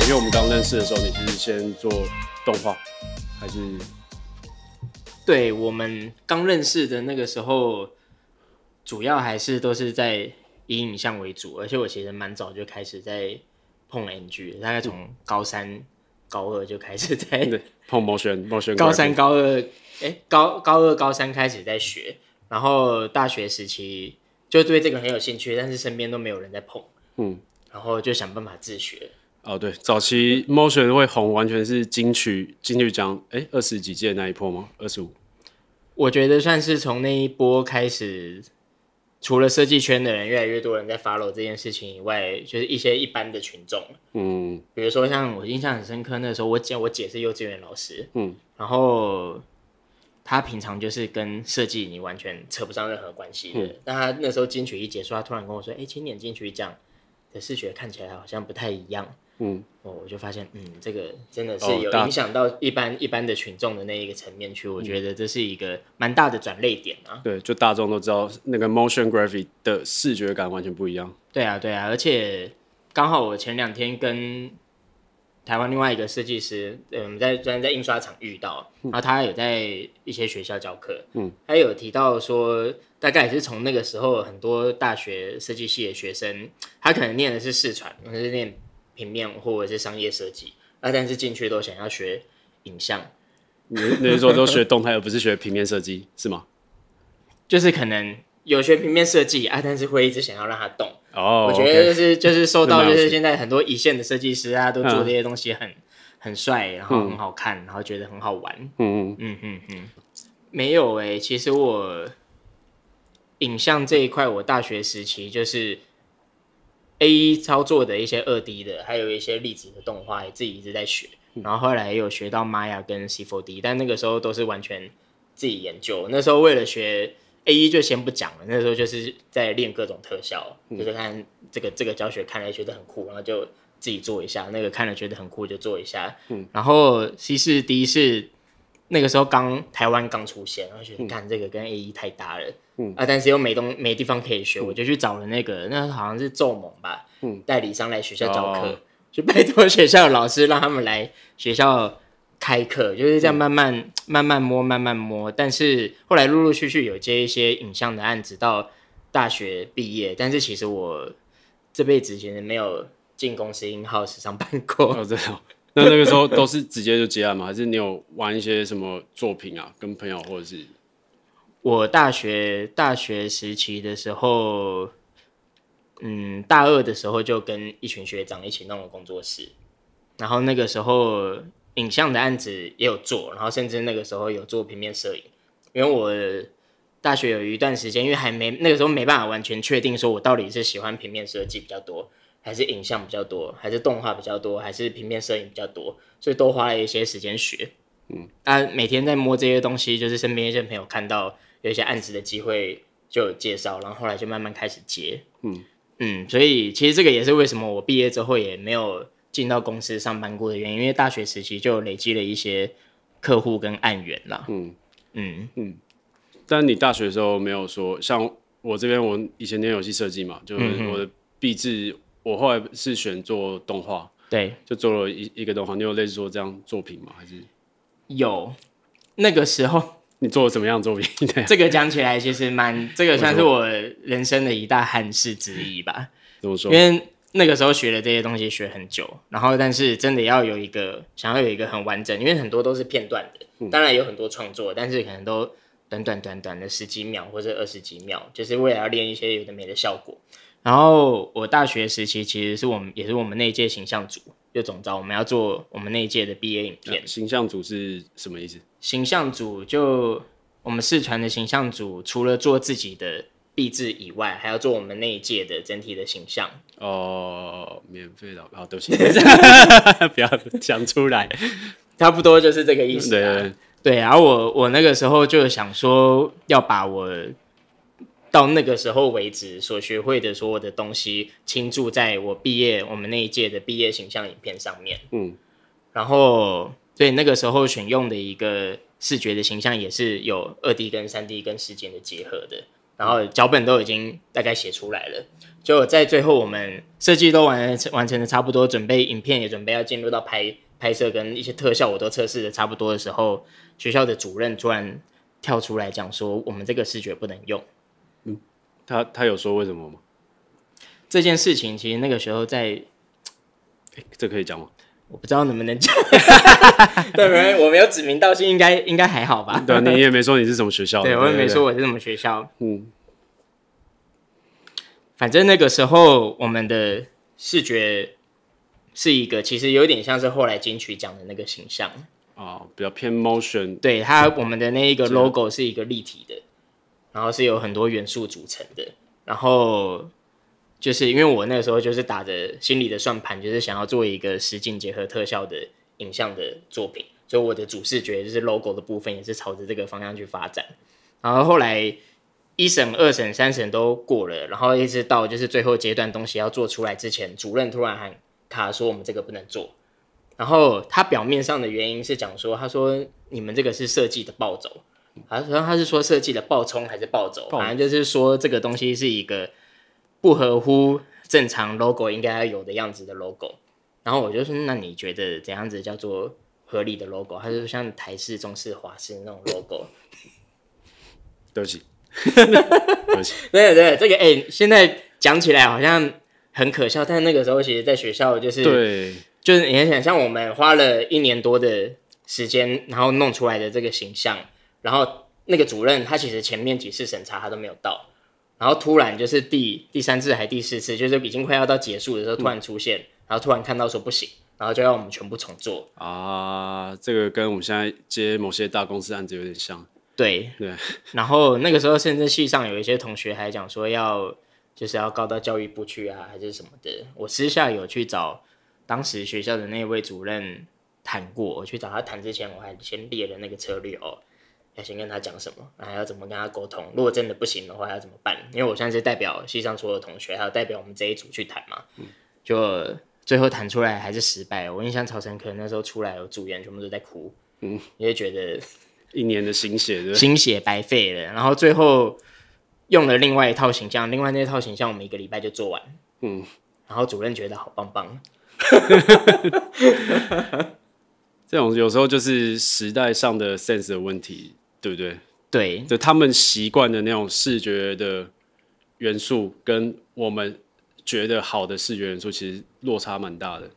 因为我们刚认识的时候，你是先做动画，还是？对，我们刚认识的那个时候，主要还是都是在以影像为主，而且我其实蛮早就开始在碰 NG，大概从高三、高二就开始 在碰 motion motion。高三、高二，哎，高高二、高三开始在学，然后大学时期就对这个很有兴趣，但是身边都没有人在碰，嗯，然后就想办法自学。哦，对，早期 motion 会红，完全是金曲金曲奖，哎，二十几届那一波吗？二十五？我觉得算是从那一波开始，除了设计圈的人越来越多人在 follow 这件事情以外，就是一些一般的群众，嗯，比如说像我印象很深刻，那时候我姐，我姐是幼稚园老师，嗯，然后她平常就是跟设计你完全扯不上任何关系的，嗯、但她那时候金曲一结束，她突然跟我说：“哎、欸，今年金曲奖的视觉看起来好像不太一样。”嗯，哦，我就发现，嗯，这个真的是有影响到一般、哦、一般的群众的那一个层面去，我觉得这是一个蛮大的转捩点啊。对，就大众都知道那个 motion graphic 的视觉感完全不一样。对啊，对啊，而且刚好我前两天跟台湾另外一个设计师，嗯，我们在专门在印刷厂遇到，然后他有在一些学校教课，嗯，他有提到说，大概也是从那个时候，很多大学设计系的学生，他可能念的是视传，或者是念。平面或者是商业设计啊，但是进去都想要学影像，你你是说都学动态，而不是学平面设计，是吗？就是可能有学平面设计啊，但是会一直想要让它动。哦，oh, 我觉得就是就是受到就是现在很多一线的设计师啊，都做这些东西很、嗯、很帅，然后很好看，然后觉得很好玩。嗯嗯嗯嗯嗯，没有哎、欸，其实我影像这一块，我大学时期就是。A.E. 操作的一些二 D 的，还有一些粒子的动画，也自己一直在学。然后后来也有学到 Maya 跟 C4D，但那个时候都是完全自己研究。那时候为了学 A.E. 就先不讲了，那时候就是在练各种特效，就是看这个这个教学看来觉得很酷，然后就自己做一下。那个看了觉得很酷就做一下。嗯然后 C4D 是。那个时候刚台湾刚出现，然后觉得看这个跟 A E 太搭了，嗯。啊，但是又没东没地方可以学，嗯、我就去找了那个，那好像是奏盟吧，嗯，代理商来学校教课，哦、就拜托学校的老师让他们来学校开课，就是这样慢慢、嗯、慢慢摸慢慢摸，但是后来陆陆续续有接一些影像的案子，到大学毕业，但是其实我这辈子其实没有进公司 in house 上班过。哦那那个时候都是直接就接案吗？还是你有玩一些什么作品啊？跟朋友或者是？我大学大学时期的时候，嗯，大二的时候就跟一群学长一起弄了工作室，然后那个时候影像的案子也有做，然后甚至那个时候有做平面摄影，因为我大学有一段时间，因为还没那个时候没办法完全确定说我到底是喜欢平面设计比较多。还是影像比较多，还是动画比较多，还是平面摄影比较多，所以多花了一些时间学。嗯，啊，每天在摸这些东西，就是身边一些朋友看到有一些案子的机会就有介绍，然后后来就慢慢开始接。嗯嗯，所以其实这个也是为什么我毕业之后也没有进到公司上班过的原因，因为大学时期就累积了一些客户跟案源啦。嗯嗯嗯，但你大学的时候没有说，像我这边，我以前念游戏设计嘛，就是我的毕制。我后来是选做动画，对，就做了一一个动画。你有类似说这样作品吗？还是有？那个时候你做了什么样的作品？这个讲起来其实蛮，这个算是我人生的一大憾事之一吧。怎么说？因为那个时候学的这些东西学很久，然后但是真的要有一个想要有一个很完整，因为很多都是片段的，嗯、当然有很多创作，但是可能都短短短短的十几秒或者二十几秒，就是为了要练一些有的没的效果。然后我大学时期其实是我们也是我们那一届形象组就总招，我们要做我们那一届的毕业影片。形象组是什么意思？形象组就我们四川的形象组，除了做自己的毕制以外，还要做我们那一届的整体的形象。哦，免费的，好，对不起，不要讲出来，差不多就是这个意思。对对，对，然后我我那个时候就想说要把我。到那个时候为止所学会的所有的东西，倾注在我毕业我们那一届的毕业形象影片上面。嗯，然后对那个时候选用的一个视觉的形象也是有二 D 跟三 D 跟时间的结合的，然后脚本都已经大概写出来了，就在最后我们设计都完成完成的差不多，准备影片也准备要进入到拍拍摄跟一些特效我都测试的差不多的时候，学校的主任突然跳出来讲说，我们这个视觉不能用。嗯，他他有说为什么吗？这件事情其实那个时候在，欸、这可以讲吗？我不知道能不能讲。对，没，我没有指名道姓，应该应该还好吧？对，你也没说你是什么学校。对，我也没说我是什么学校。嗯，反正那个时候我们的视觉是一个，其实有点像是后来金曲奖的那个形象。哦，比较偏 motion，对它，我们的那一个 logo 是一个立体的，然后是有很多元素组成的，然后就是因为我那个时候就是打着心里的算盘，就是想要做一个实景结合特效的影像的作品，所以我的主视觉就是 logo 的部分也是朝着这个方向去发展，然后后来一审、二审、三审都过了，然后一直到就是最后阶段东西要做出来之前，主任突然喊卡说我们这个不能做。然后他表面上的原因是讲说，他说你们这个是设计的暴走，好像他是说设计的暴冲还是暴走，反正就是说这个东西是一个不合乎正常 logo 应该要有的样子的 logo。然后我就说，那你觉得怎样子叫做合理的 logo？他就说像台式、中式、华式那种 logo。对不起，对不起，对对，这个哎、欸，现在讲起来好像很可笑，但那个时候其实在学校就是对。就是你想像我们花了一年多的时间，然后弄出来的这个形象，然后那个主任他其实前面几次审查他都没有到，然后突然就是第第三次还第四次，就是已经快要到结束的时候突然出现，嗯、然后突然看到说不行，然后就要我们全部重做啊，这个跟我们现在接某些大公司案子有点像。对对，然后那个时候甚至系上有一些同学还讲说要就是要告到教育部去啊，还是什么的，我私下有去找。当时学校的那位主任谈过，我去找他谈之前，我还先列了那个策略哦，要先跟他讲什么，然后要怎么跟他沟通。如果真的不行的话，要怎么办？因为我现在是代表系上所有的同学，还有代表我们这一组去谈嘛。嗯、就最后谈出来还是失败。我印象超深刻，那时候出来，有组员全部都在哭，嗯，因为觉得一年的心血，心血白费了。然后最后用了另外一套形象，另外那套形象我们一个礼拜就做完，嗯，然后主任觉得好棒棒。这种有时候就是时代上的 sense 的问题，对不对？对，就他们习惯的那种视觉的元素，跟我们觉得好的视觉元素，其实落差蛮大的。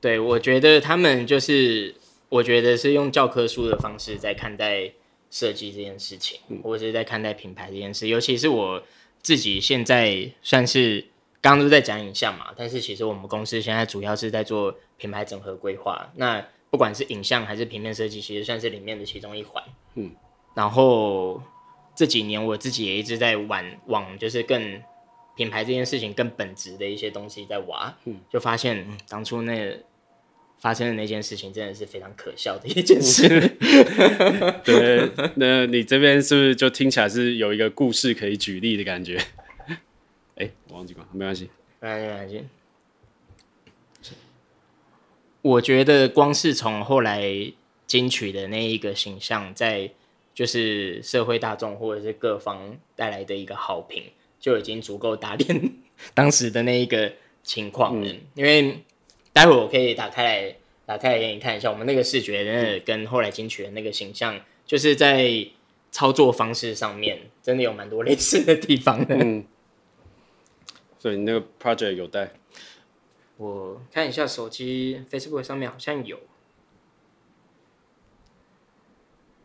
对，我觉得他们就是，我觉得是用教科书的方式在看待设计这件事情，嗯、或者是在看待品牌这件事。尤其是我自己现在算是。刚刚都在讲影像嘛，但是其实我们公司现在主要是在做品牌整合规划。那不管是影像还是平面设计，其实算是里面的其中一环。嗯，然后这几年我自己也一直在往往就是更品牌这件事情更本质的一些东西在挖。嗯，就发现、嗯、当初那发生的那件事情真的是非常可笑的一件事。对，那你这边是不是就听起来是有一个故事可以举例的感觉？哎、欸，我忘记关，没关系，没关系，没关系。我觉得光是从后来金曲的那一个形象，在就是社会大众或者是各方带来的一个好评，就已经足够打脸 当时的那一个情况了。嗯、因为待会我可以打开来，打开来给你看一下，我们那个视觉真的跟后来金曲的那个形象，就是在操作方式上面，真的有蛮多类似的地方的。嗯 所以你那个 project 有带？我看一下手机 Facebook 上面好像有。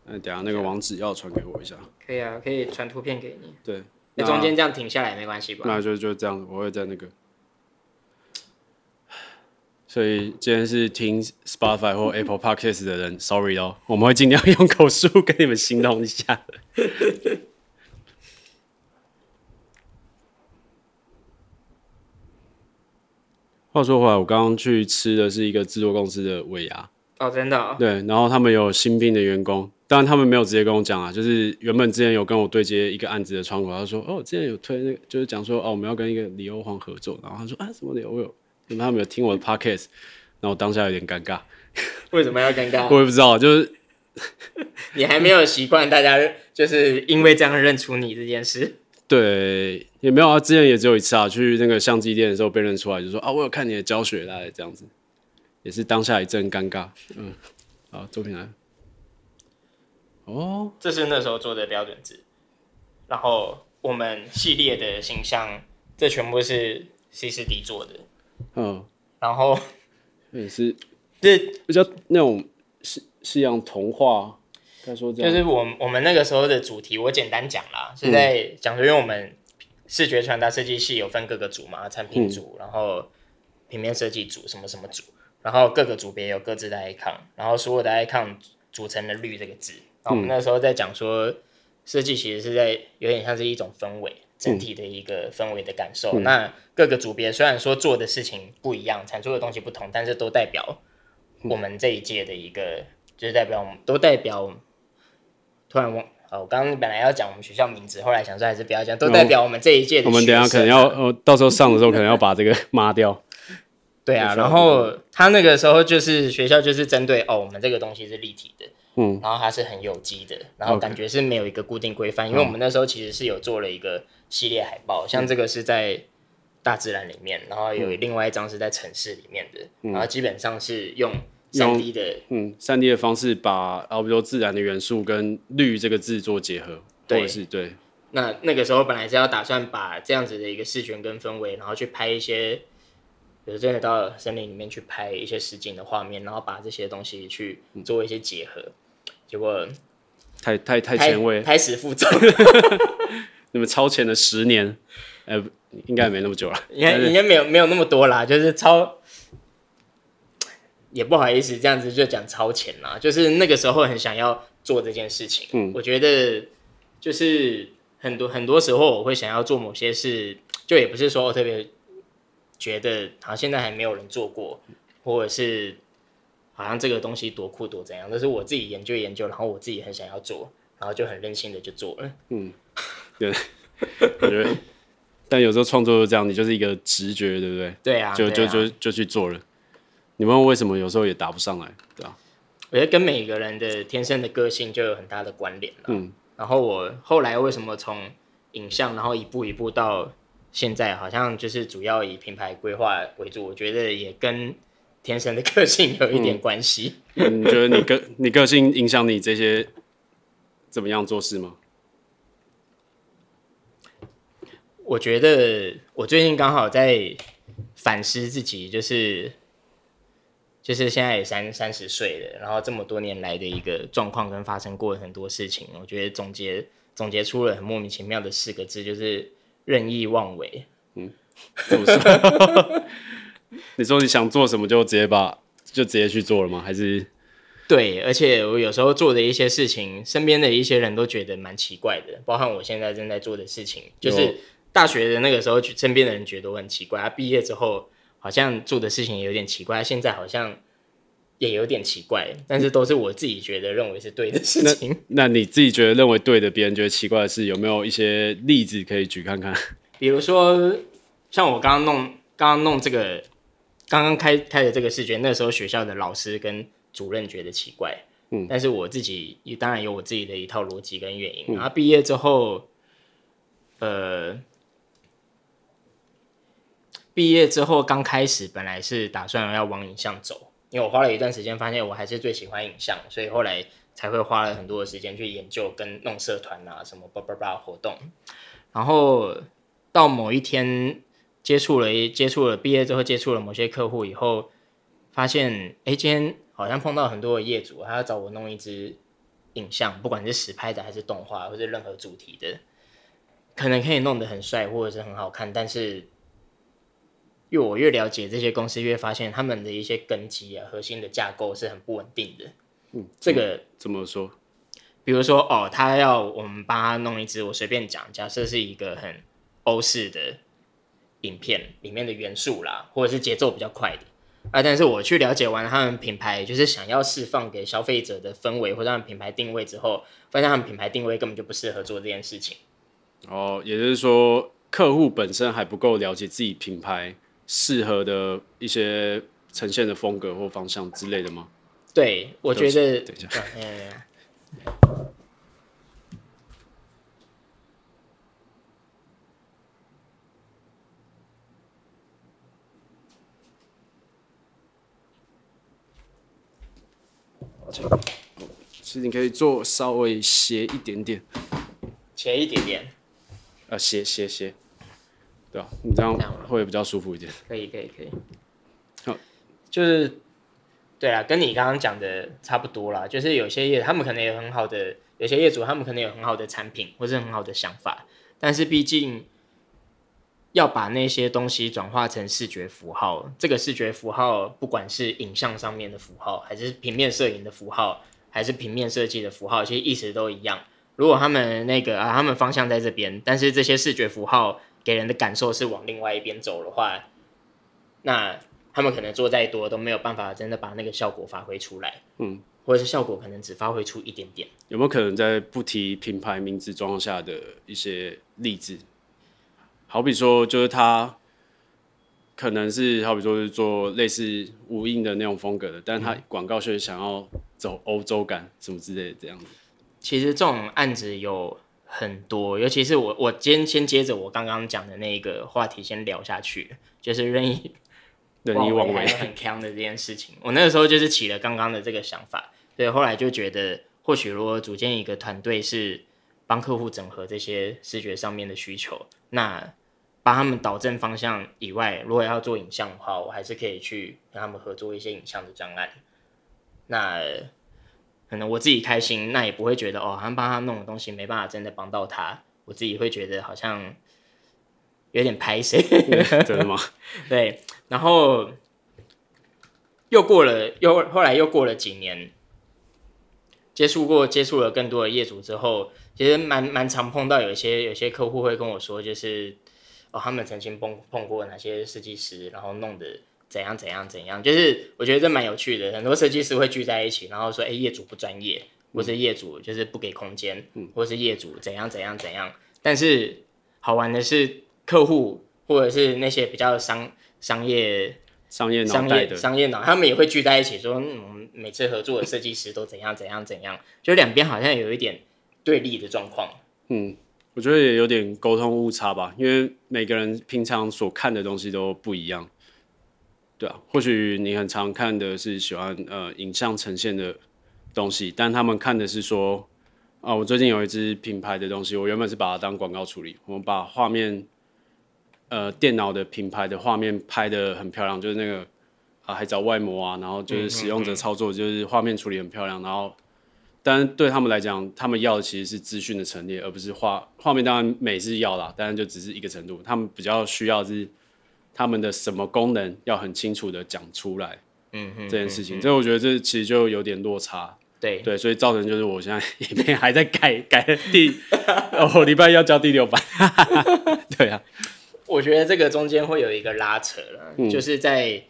那等下那个网址要传给我一下。可以啊，可以传图片给你。对，那中间这样停下来没关系吧？那就就这样，我会在那个。所以今天是听 Spotify 或 Apple Podcast 的人，sorry 哦，我们会尽量 用口述跟你们形容一下。话说回来，我刚刚去吃的是一个制作公司的尾牙哦，真的、哦。对，然后他们有新兵的员工，当然他们没有直接跟我讲啊，就是原本之前有跟我对接一个案子的窗口，他说哦，之前有推那个，就是讲说哦，我们要跟一个李欧皇合作，然后他说啊，什么李欧有，他们有听我的 podcast，然后当下有点尴尬。为什么要尴尬？我也不知道，就是 你还没有习惯大家就是因为这样认出你这件事。对，也没有啊，之前也只有一次啊，去那个相机店的时候被认出来，就说啊，我有看你的教学来这样子，也是当下一阵尴尬。嗯，好，作品来。哦，这是那时候做的标准字，然后我们系列的形象，这全部是 C 四 D 做的。嗯，然后也是这比较那种西西洋童话，他说这样，就是我们我们那个时候的主题，我简单讲啦，是在讲说，因为我们视觉传达设计系有分各个组嘛，产品组，嗯、然后平面设计组，什么什么组，然后各个组别有各自的 icon，然后所有的 icon 组成了“绿”这个字。我们那时候在讲说，设计其实是在有点像是一种氛围，整体的一个氛围的感受。嗯、那各个组别虽然说做的事情不一样，产出的东西不同，但是都代表我们这一届的一个，就是代表我们都代表。突然忘，哦，我刚刚本来要讲我们学校名字，后来想说还是不要讲，都代表我们这一届的。我们等下可能要，呃，到时候上的时候可能要把这个 抹掉。对啊，然后他那个时候就是学校就是针对哦，我们这个东西是立体的。嗯，然后它是很有机的，然后感觉是没有一个固定规范.因为我们那时候其实是有做了一个系列海报，嗯、像这个是在大自然里面，然后有另外一张是在城市里面的，嗯、然后基本上是用三 D 的，嗯，三 D 的方式把，啊，比如说自然的元素跟绿这个字做结合，对，是对。那那个时候本来是要打算把这样子的一个视觉跟氛围，然后去拍一些，比如真的到森林里面去拍一些实景的画面，然后把这些东西去做一些结合。嗯结果太太太前卫，开始负重。你们超前了十年，呃，应该没那么久了，应该应该没有没有那么多啦，就是超，也不好意思这样子就讲超前啦，就是那个时候很想要做这件事情。嗯，我觉得就是很多很多时候我会想要做某些事，就也不是说我特别觉得好像现在还没有人做过，或者是。好像这个东西多酷多怎样，但是我自己研究研究，然后我自己很想要做，然后就很任性的就做了。嗯，对，我觉得，但有时候创作就这样，你就是一个直觉，对不对？对啊，就就就就去做了。你问为什么有时候也答不上来，对吧？我觉得跟每个人的天生的个性就有很大的关联了。嗯，然后我后来为什么从影像，然后一步一步到现在，好像就是主要以品牌规划为主，我觉得也跟。天生的个性有一点关系。嗯，你觉得你个你个性影响你这些怎么样做事吗？我觉得我最近刚好在反思自己，就是就是现在也三三十岁了，然后这么多年来的一个状况跟发生过很多事情，我觉得总结总结出了很莫名其妙的四个字，就是任意妄为。嗯，怎么说？你说你想做什么就直接把就直接去做了吗？还是？对，而且我有时候做的一些事情，身边的一些人都觉得蛮奇怪的，包含我现在正在做的事情，就是大学的那个时候，身边的人觉得我很奇怪。他毕业之后，好像做的事情也有点奇怪，现在好像也有点奇怪，但是都是我自己觉得认为是对的事情。那，那你自己觉得认为对的，别人觉得奇怪的事，有没有一些例子可以举看看？比如说，像我刚刚弄，刚刚弄这个。刚刚开开的这个试卷，那时候学校的老师跟主任觉得奇怪，嗯，但是我自己也当然有我自己的一套逻辑跟原因。嗯、然后毕业之后，呃，毕业之后刚开始本来是打算要往影像走，因为我花了一段时间发现我还是最喜欢影像，所以后来才会花了很多的时间去研究跟弄社团啊什么叭叭叭活动。然后到某一天。接触了，接触了，毕业之后接触了某些客户以后，发现，哎，今天好像碰到很多的业主，他要找我弄一支影像，不管是实拍的还是动画，或者任何主题的，可能可以弄得很帅或者是很好看，但是，越我越了解这些公司，越发现他们的一些根基啊、核心的架构是很不稳定的。嗯，这个怎么说？比如说，哦，他要我们帮他弄一支，我随便讲，假设是一个很欧式的。影片里面的元素啦，或者是节奏比较快的，啊，但是我去了解完他们品牌，就是想要释放给消费者的氛围，或者他们品牌定位之后，发现他们品牌定位根本就不适合做这件事情。哦，也就是说，客户本身还不够了解自己品牌适合的一些呈现的风格或方向之类的吗？对，我觉得。等一下。其实你可以做稍微斜一点点，斜一点点，呃，斜斜斜，对吧？你这样会比较舒服一点。可以可以可以。好，就是，对啊，跟你刚刚讲的差不多啦。就是有些业，他们可能有很好的，有些业主他们可能有很好的产品或是很好的想法，但是毕竟要把那些东西转化成视觉符号，这个视觉符号不管是影像上面的符号，还是平面摄影的符号。还是平面设计的符号，其实意思都一样。如果他们那个啊，他们方向在这边，但是这些视觉符号给人的感受是往另外一边走的话，那他们可能做再多都没有办法真的把那个效果发挥出来。嗯，或者是效果可能只发挥出一点点。有没有可能在不提品牌名字状况下的一些例子？好比说，就是他。可能是好比说是做类似无印的那种风格的，但是他广告却想要走欧洲感什么之类的这样子。其实这种案子有很多，尤其是我我今天先接着我刚刚讲的那个话题先聊下去，就是任意 任意妄为很强的这件事情。我那个时候就是起了刚刚的这个想法，所以后来就觉得，或许如果组建一个团队是帮客户整合这些视觉上面的需求，那。把他们导正方向以外，如果要做影像的话，我还是可以去跟他们合作一些影像的专案。那可能我自己开心，那也不会觉得哦，他们帮他弄的东西没办法真的帮到他，我自己会觉得好像有点拍谁，真的吗？对。然后又过了，又后来又过了几年，接触过接触了更多的业主之后，其实蛮蛮常碰到有一些有些客户会跟我说，就是。哦，他们曾经碰碰过哪些设计师，然后弄得怎样怎样怎样，就是我觉得这蛮有趣的。很多设计师会聚在一起，然后说：“哎，业主不专业，或是业主就是不给空间，嗯、或是业主怎样怎样怎样。”但是好玩的是，客户或者是那些比较商商业商业商业的商业脑，他们也会聚在一起说：“嗯，每次合作的设计师都怎样怎样怎样。”就两边好像有一点对立的状况。嗯。我觉得也有点沟通误差吧，因为每个人平常所看的东西都不一样，对啊，或许你很常看的是喜欢呃影像呈现的东西，但他们看的是说啊，我最近有一支品牌的东西，我原本是把它当广告处理，我们把画面呃电脑的品牌的画面拍得很漂亮，就是那个啊还找外模啊，然后就是使用者操作就是画面处理很漂亮，然后。但是对他们来讲，他们要的其实是资讯的陈列，而不是画画面。当然美是要啦，但是就只是一个程度。他们比较需要是他们的什么功能要很清楚的讲出来。嗯嗯，这件事情，所以我觉得这其实就有点落差。对对，所以造成就是我现在里面还在改改第 哦，礼拜一要交第六版。对啊，我觉得这个中间会有一个拉扯了，嗯、就是在。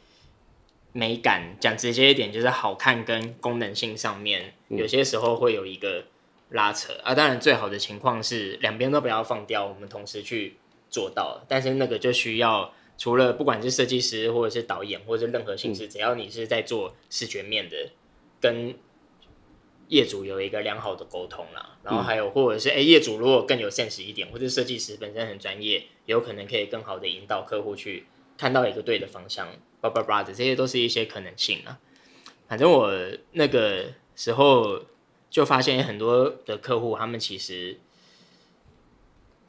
美感讲直接一点，就是好看跟功能性上面，有些时候会有一个拉扯、嗯、啊。当然，最好的情况是两边都不要放掉，我们同时去做到。但是那个就需要除了不管是设计师或者是导演或者是任何形式，嗯、只要你是在做视觉面的，跟业主有一个良好的沟通啦。然后还有或者是哎、欸，业主如果更有 sense 一点，或者设计师本身很专业，有可能可以更好的引导客户去看到一个对的方向。叭叭叭的，这些都是一些可能性啊。反正我那个时候就发现很多的客户，他们其实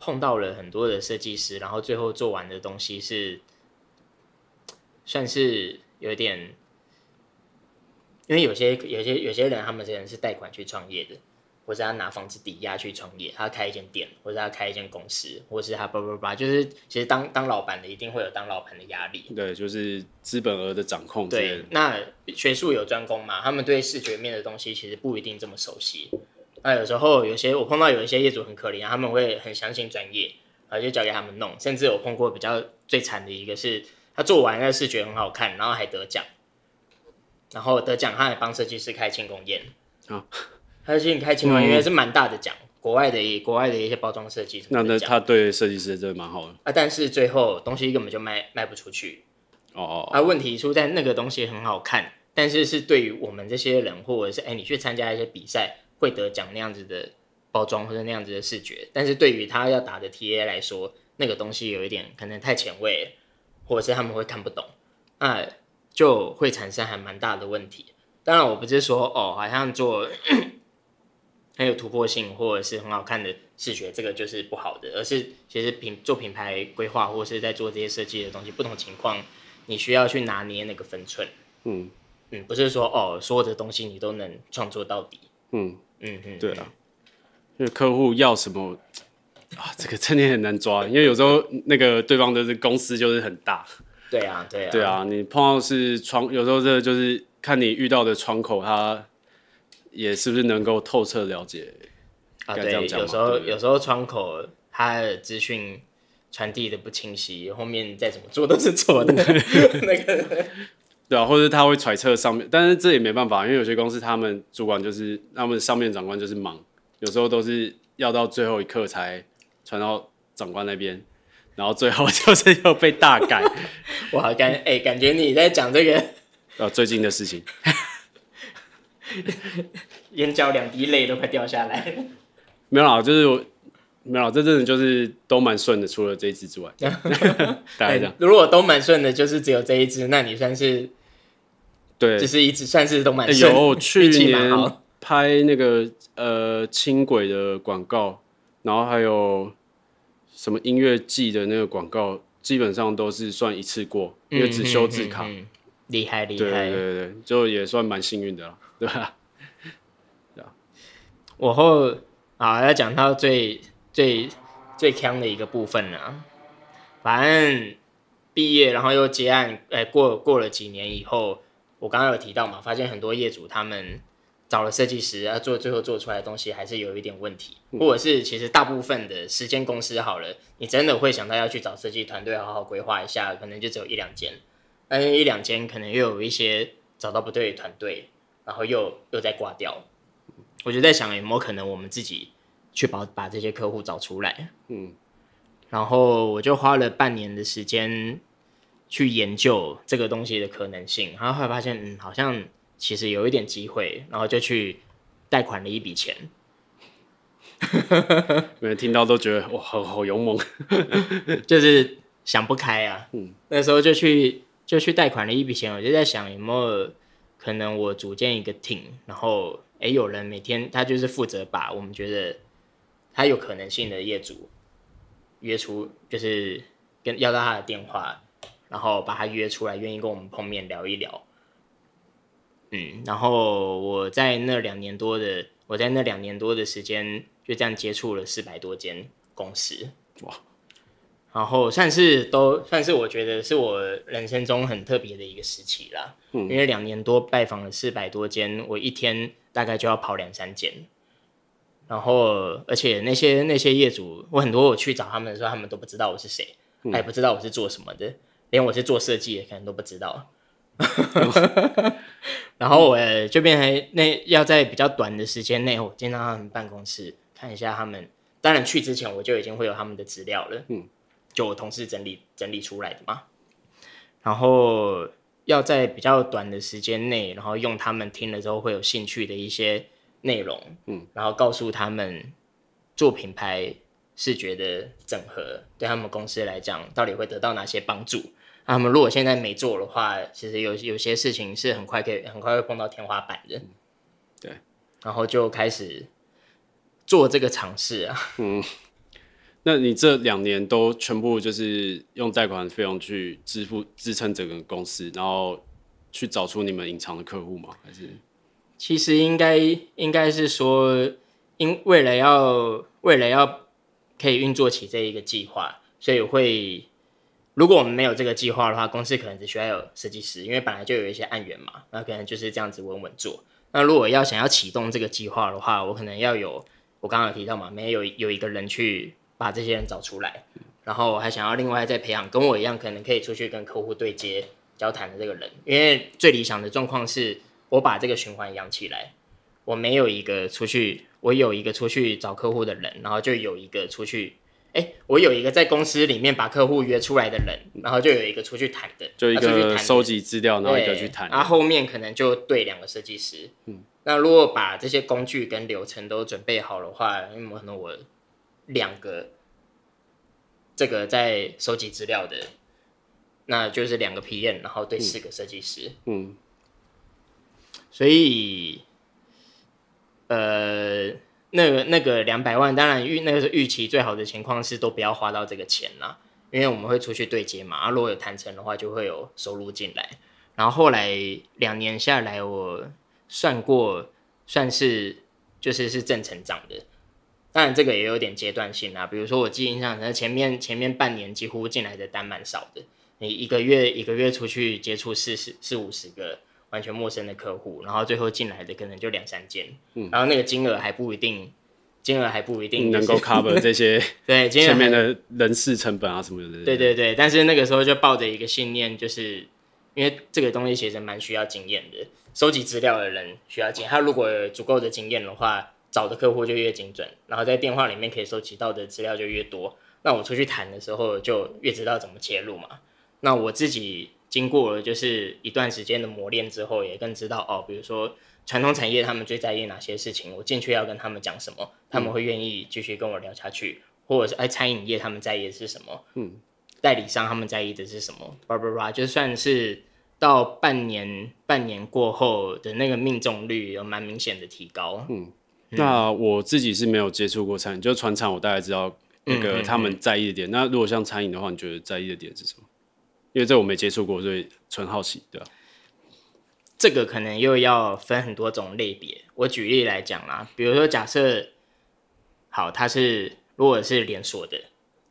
碰到了很多的设计师，然后最后做完的东西是算是有点，因为有些有些有些人，他们之前是贷款去创业的。或是他拿房子抵押去创业，他开一间店，或者他开一间公司，或是他叭叭叭，就是其实当当老板的一定会有当老板的压力。对，就是资本额的掌控。对，那学术有专攻嘛，他们对视觉面的东西其实不一定这么熟悉。那有时候有些我碰到有一些业主很可怜，他们会很相信专业，然后就交给他们弄。甚至我碰过比较最惨的一个是，他做完那个视觉很好看，然后还得奖，然后得奖，他还帮设计师开庆功宴。啊，他请你开庆功宴，因为是蛮大的奖，国外的国外的一些包装设计。那那他对设计师真的蛮好的啊，但是最后东西根本就卖卖不出去。哦哦。啊，问题出在那个东西很好看，但是是对于我们这些人，或者是哎，你去参加一些比赛会得奖那样子的包装或者那样子的视觉，但是对于他要打的 TA 来说，那个东西有一点可能太前卫，或者是他们会看不懂，那就会产生还蛮大的问题。当然，我不是说哦，好像做很有突破性或者是很好看的视觉，这个就是不好的，而是其实品做品牌规划或者是在做这些设计的东西，不同情况你需要去拿捏那个分寸。嗯嗯，不是说哦，所有的东西你都能创作到底。嗯嗯嗯，对啊，因为客户要什么啊，这个真的很难抓，因为有时候那个对方的公司就是很大。对啊，对啊，对啊，你碰到是窗，有时候这个就是。看你遇到的窗口，他也是不是能够透彻了解啊？对，有时候有时候窗口他的资讯传递的不清晰，后面再怎么做都是错的。那个对啊，或者他会揣测上面，但是这也没办法，因为有些公司他们主管就是他们上面长官就是忙，有时候都是要到最后一刻才传到长官那边，然后最后就是又被大改。哇，感哎、欸，感觉你在讲这个。呃，最近的事情，眼角两滴泪都快掉下来。没有啦，就是我没有啦，这阵子就是都蛮顺的，除了这一支之外，大概这样。如果都蛮顺的，就是只有这一支，那你算是对，就是一直算是都蛮顺。有去年拍那个呃轻轨的广告，然后还有什么音乐季的那个广告，基本上都是算一次过，因为只修字卡。厉害厉害，对对对，就也算蛮幸运的了，对吧？对啊，我后啊要讲到最最最强的一个部分了，反正毕业然后又结案，哎、欸，过过了几年以后，我刚刚有提到嘛，发现很多业主他们找了设计师，要做最后做出来的东西还是有一点问题，或者是其实大部分的时间公司好了，你真的会想到要去找设计团队好好规划一下，可能就只有一两间。但是一两间可能又有一些找到不对的团队，然后又又再挂掉。我就在想有没有可能我们自己去把把这些客户找出来。嗯，然后我就花了半年的时间去研究这个东西的可能性，然后后来发现嗯好像其实有一点机会，然后就去贷款了一笔钱。每人听到都觉得哇好好勇猛，就是想不开啊。嗯，那时候就去。就去贷款了一笔钱，我就在想有没有可能我组建一个 team，然后诶、有人每天他就是负责把我们觉得他有可能性的业主约出，就是跟要到他的电话，然后把他约出来，愿意跟我们碰面聊一聊。嗯，然后我在那两年多的我在那两年多的时间就这样接触了四百多间公司，哇。然后算是都算是我觉得是我人生中很特别的一个时期啦，嗯，因为两年多拜访了四百多间，我一天大概就要跑两三间，然后而且那些那些业主，我很多我去找他们的时候，他们都不知道我是谁，嗯，还不知道我是做什么的，连我是做设计的可能都不知道，然后我就变成那要在比较短的时间内，我进到他们办公室看一下他们，当然去之前我就已经会有他们的资料了，嗯。就我同事整理整理出来的嘛，然后要在比较短的时间内，然后用他们听了之后会有兴趣的一些内容，嗯，然后告诉他们做品牌视觉的整合对他们公司来讲到底会得到哪些帮助。他们如果现在没做的话，其实有有些事情是很快可以很快会碰到天花板的，对，然后就开始做这个尝试啊，嗯。那你这两年都全部就是用贷款费用去支付支撑整个公司，然后去找出你们隐藏的客户吗？还是？其实应该应该是说，因为了要为了要可以运作起这一个计划，所以会如果我们没有这个计划的话，公司可能只需要有设计师，因为本来就有一些案源嘛，那可能就是这样子稳稳做。那如果要想要启动这个计划的话，我可能要有我刚刚有提到嘛，没有有一个人去。把这些人找出来，然后还想要另外再培养跟我一样可能可以出去跟客户对接交谈的这个人，因为最理想的状况是我把这个循环养起来，我没有一个出去，我有一个出去找客户的人，然后就有一个出去。哎、欸，我有一个在公司里面把客户约出来的人，然后就有一个出去谈的，就一个收集资料，然后一个去谈，然后后面可能就对两个设计师。嗯，那如果把这些工具跟流程都准备好的话，因为可能我两个这个在收集资料的，那就是两个 PM，然后对四个设计师。嗯，所以，呃。那个那个两百万，当然预那个是预期最好的情况是都不要花到这个钱啦，因为我们会出去对接嘛，啊，如果有谈成的话，就会有收入进来。然后后来两年下来，我算过，算是就是是正成长的。当然这个也有点阶段性啦，比如说我记印象，那前面前面半年几乎进来的单蛮少的，你一个月一个月出去接触四十四五十个。完全陌生的客户，然后最后进来的可能就两三件，嗯，然后那个金额还不一定，金额还不一定能够 cover 这些 对前面的人事成本啊什么的。对对对，但是那个时候就抱着一个信念，就是因为这个东西其实蛮需要经验的，收集资料的人需要经验，他如果有足够的经验的话，找的客户就越精准，然后在电话里面可以收集到的资料就越多，那我出去谈的时候就越知道怎么切入嘛。那我自己。经过了就是一段时间的磨练之后，也更知道哦，比如说传统产业他们最在意哪些事情，我进去要跟他们讲什么，他们会愿意继续跟我聊下去，或者是哎，餐饮业他们在意的是什么，嗯，代理商他们在意的是什么，叭叭叭，就算是到半年半年过后的那个命中率有蛮明显的提高，嗯，那我自己是没有接触过餐饮，就船厂我大概知道那个他们在意的点，嗯嗯嗯，那如果像餐饮的话，你觉得在意的点是什么？因为这我没接触过，所以纯好奇，对吧？这个可能又要分很多种类别。我举例来讲啦，比如说假设，好，它是如果是连锁的，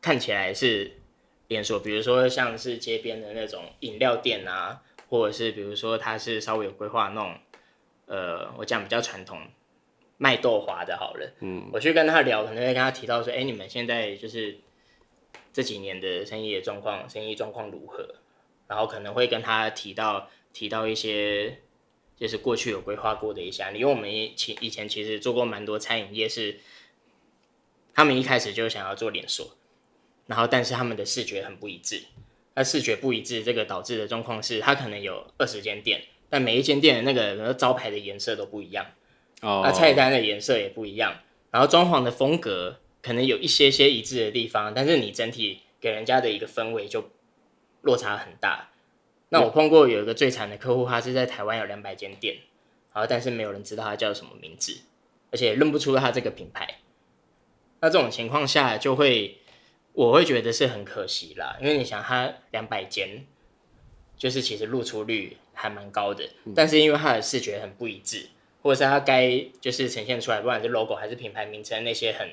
看起来是连锁，比如说像是街边的那种饮料店啊，或者是比如说它是稍微有规划那种，呃，我讲比较传统卖豆花的，好了，嗯，我去跟他聊，可能会跟他提到说，哎，你们现在就是。这几年的生意的状况，生意状况如何？然后可能会跟他提到提到一些，就是过去有规划过的一下。因为我们以前以前其实做过蛮多餐饮业，是他们一开始就想要做连锁，然后但是他们的视觉很不一致。那视觉不一致，这个导致的状况是，他可能有二十间店，但每一间店的那个招牌的颜色都不一样，哦，那菜单的颜色也不一样，然后装潢的风格。可能有一些些一致的地方，但是你整体给人家的一个氛围就落差很大。那我碰过有一个最惨的客户，他是在台湾有两百间店，然后但是没有人知道他叫什么名字，而且认不出他这个品牌。那这种情况下，就会我会觉得是很可惜啦，因为你想他两百间，就是其实露出率还蛮高的，但是因为他的视觉很不一致，或者是它该就是呈现出来，不管是 logo 还是品牌名称那些很。